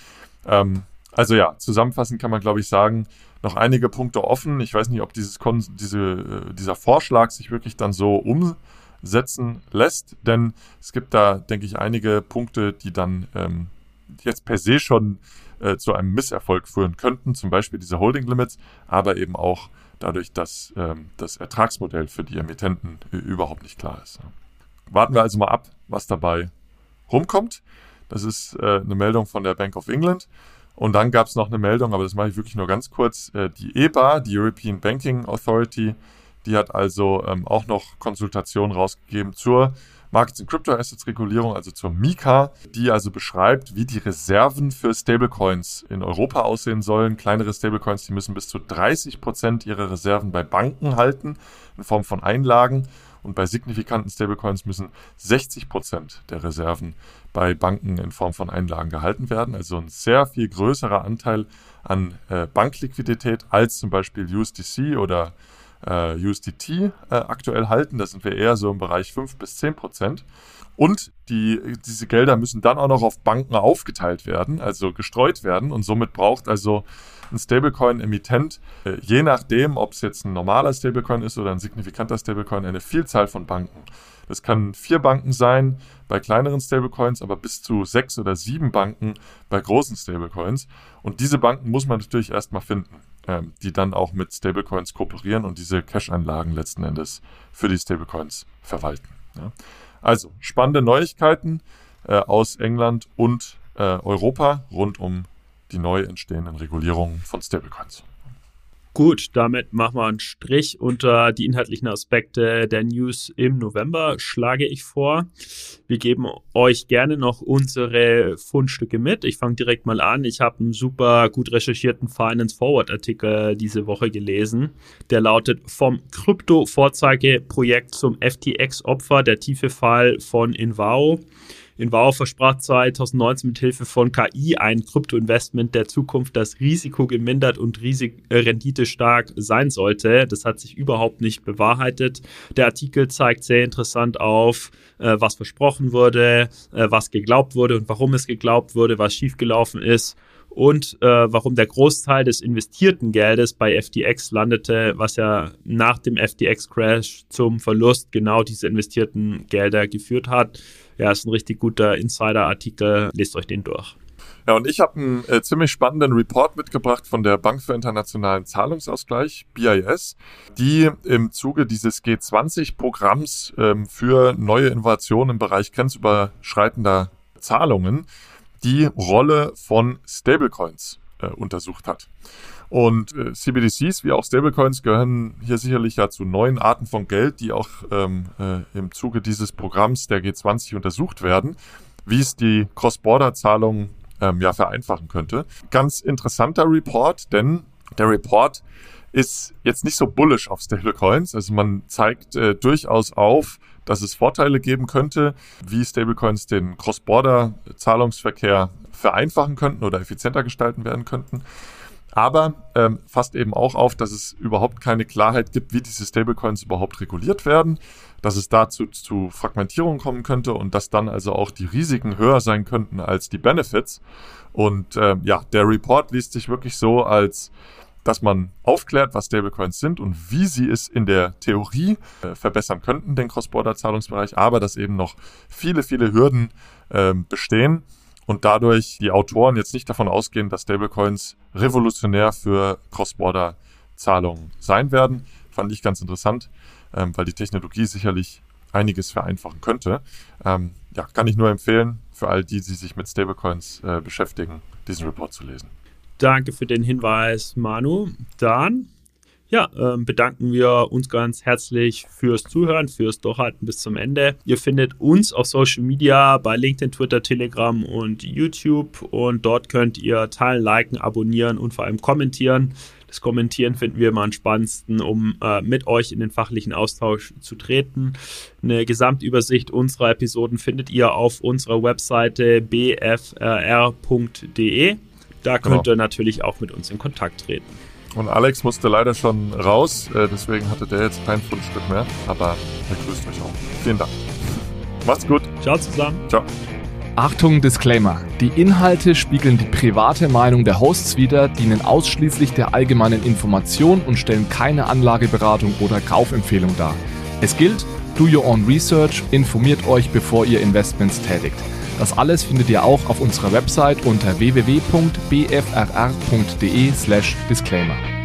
Ähm, also ja, zusammenfassend kann man, glaube ich, sagen, noch einige Punkte offen. Ich weiß nicht, ob dieses Kon diese, äh, dieser Vorschlag sich wirklich dann so umsetzen lässt, denn es gibt da, denke ich, einige Punkte, die dann ähm, jetzt per se schon äh, zu einem Misserfolg führen könnten, zum Beispiel diese Holding Limits, aber eben auch dadurch, dass ähm, das Ertragsmodell für die Emittenten überhaupt nicht klar ist. Warten wir also mal ab, was dabei rumkommt. Das ist äh, eine Meldung von der Bank of England. Und dann gab es noch eine Meldung, aber das mache ich wirklich nur ganz kurz. Äh, die EBA, die European Banking Authority, die hat also ähm, auch noch Konsultationen rausgegeben zur Markets in Crypto Assets Regulierung, also zur MiCA, die also beschreibt, wie die Reserven für Stablecoins in Europa aussehen sollen. Kleinere Stablecoins, die müssen bis zu 30 Prozent ihrer Reserven bei Banken halten in Form von Einlagen und bei signifikanten Stablecoins müssen 60 Prozent der Reserven bei Banken in Form von Einlagen gehalten werden. Also ein sehr viel größerer Anteil an äh, Bankliquidität als zum Beispiel USDC oder äh, USDT äh, aktuell halten. Da sind wir eher so im Bereich 5 bis 10 Prozent. Und die, diese Gelder müssen dann auch noch auf Banken aufgeteilt werden, also gestreut werden. Und somit braucht also ein Stablecoin-Emittent, äh, je nachdem, ob es jetzt ein normaler Stablecoin ist oder ein signifikanter Stablecoin, eine Vielzahl von Banken. Das kann vier Banken sein bei kleineren Stablecoins, aber bis zu sechs oder sieben Banken bei großen Stablecoins. Und diese Banken muss man natürlich erstmal finden, ähm, die dann auch mit Stablecoins kooperieren und diese Cash-Einlagen letzten Endes für die Stablecoins verwalten. Also spannende Neuigkeiten äh, aus England und äh, Europa rund um die neu entstehenden Regulierungen von Stablecoins. Gut, damit machen wir einen Strich unter die inhaltlichen Aspekte der News im November, schlage ich vor. Wir geben euch gerne noch unsere Fundstücke mit. Ich fange direkt mal an. Ich habe einen super gut recherchierten Finance Forward Artikel diese Woche gelesen. Der lautet vom Krypto-Vorzeigeprojekt zum FTX-Opfer, der tiefe Fall von Invao. Invao versprach 2019 mit Hilfe von KI ein Kryptoinvestment der Zukunft, das Risiko gemindert und Risik äh, Rendite stark sein sollte. Das hat sich überhaupt nicht bewahrheitet. Der Artikel zeigt sehr interessant auf, äh, was versprochen wurde, äh, was geglaubt wurde und warum es geglaubt wurde, was schiefgelaufen ist und äh, warum der Großteil des investierten Geldes bei FTX landete, was ja nach dem FTX-Crash zum Verlust genau diese investierten Gelder geführt hat. Ja, ist ein richtig guter Insider-Artikel. Lest euch den durch. Ja, und ich habe einen äh, ziemlich spannenden Report mitgebracht von der Bank für internationalen Zahlungsausgleich, BIS, die im Zuge dieses G20-Programms ähm, für neue Innovationen im Bereich grenzüberschreitender Zahlungen die Rolle von Stablecoins äh, untersucht hat. Und äh, CBDCs wie auch Stablecoins gehören hier sicherlich ja zu neuen Arten von Geld, die auch ähm, äh, im Zuge dieses Programms der G20 untersucht werden, wie es die Cross-Border-Zahlungen ähm, ja vereinfachen könnte. Ganz interessanter Report, denn der Report ist jetzt nicht so bullish auf Stablecoins. Also man zeigt äh, durchaus auf, dass es Vorteile geben könnte, wie Stablecoins den Cross-Border-Zahlungsverkehr vereinfachen könnten oder effizienter gestalten werden könnten. Aber ähm, fasst eben auch auf, dass es überhaupt keine Klarheit gibt, wie diese Stablecoins überhaupt reguliert werden, dass es dazu zu Fragmentierung kommen könnte und dass dann also auch die Risiken höher sein könnten als die Benefits. Und äh, ja, der Report liest sich wirklich so, als dass man aufklärt, was Stablecoins sind und wie sie es in der Theorie äh, verbessern könnten, den Cross-Border-Zahlungsbereich, aber dass eben noch viele, viele Hürden äh, bestehen und dadurch die Autoren jetzt nicht davon ausgehen, dass Stablecoins revolutionär für Cross-Border-Zahlungen sein werden. Fand ich ganz interessant, ähm, weil die Technologie sicherlich einiges vereinfachen könnte. Ähm, ja, kann ich nur empfehlen, für all die, die sich mit Stablecoins äh, beschäftigen, diesen Report zu lesen. Danke für den Hinweis, Manu. Dann ja, ähm, bedanken wir uns ganz herzlich fürs Zuhören, fürs Durchhalten bis zum Ende. Ihr findet uns auf Social Media bei LinkedIn, Twitter, Telegram und YouTube und dort könnt ihr teilen, liken, abonnieren und vor allem kommentieren. Das Kommentieren finden wir immer am spannendsten, um äh, mit euch in den fachlichen Austausch zu treten. Eine Gesamtübersicht unserer Episoden findet ihr auf unserer Webseite bfrr.de. Da könnt genau. ihr natürlich auch mit uns in Kontakt treten. Und Alex musste leider schon raus, äh, deswegen hatte der jetzt kein Fundstück mehr. Aber er grüßt euch auch. Vielen Dank. Macht's gut. Ciao zusammen. Ciao. Achtung, Disclaimer. Die Inhalte spiegeln die private Meinung der Hosts wider, dienen ausschließlich der allgemeinen Information und stellen keine Anlageberatung oder Kaufempfehlung dar. Es gilt, do your own research, informiert euch, bevor ihr Investments tätigt. Das alles findet ihr auch auf unserer Website unter www.bfrr.de/disclaimer.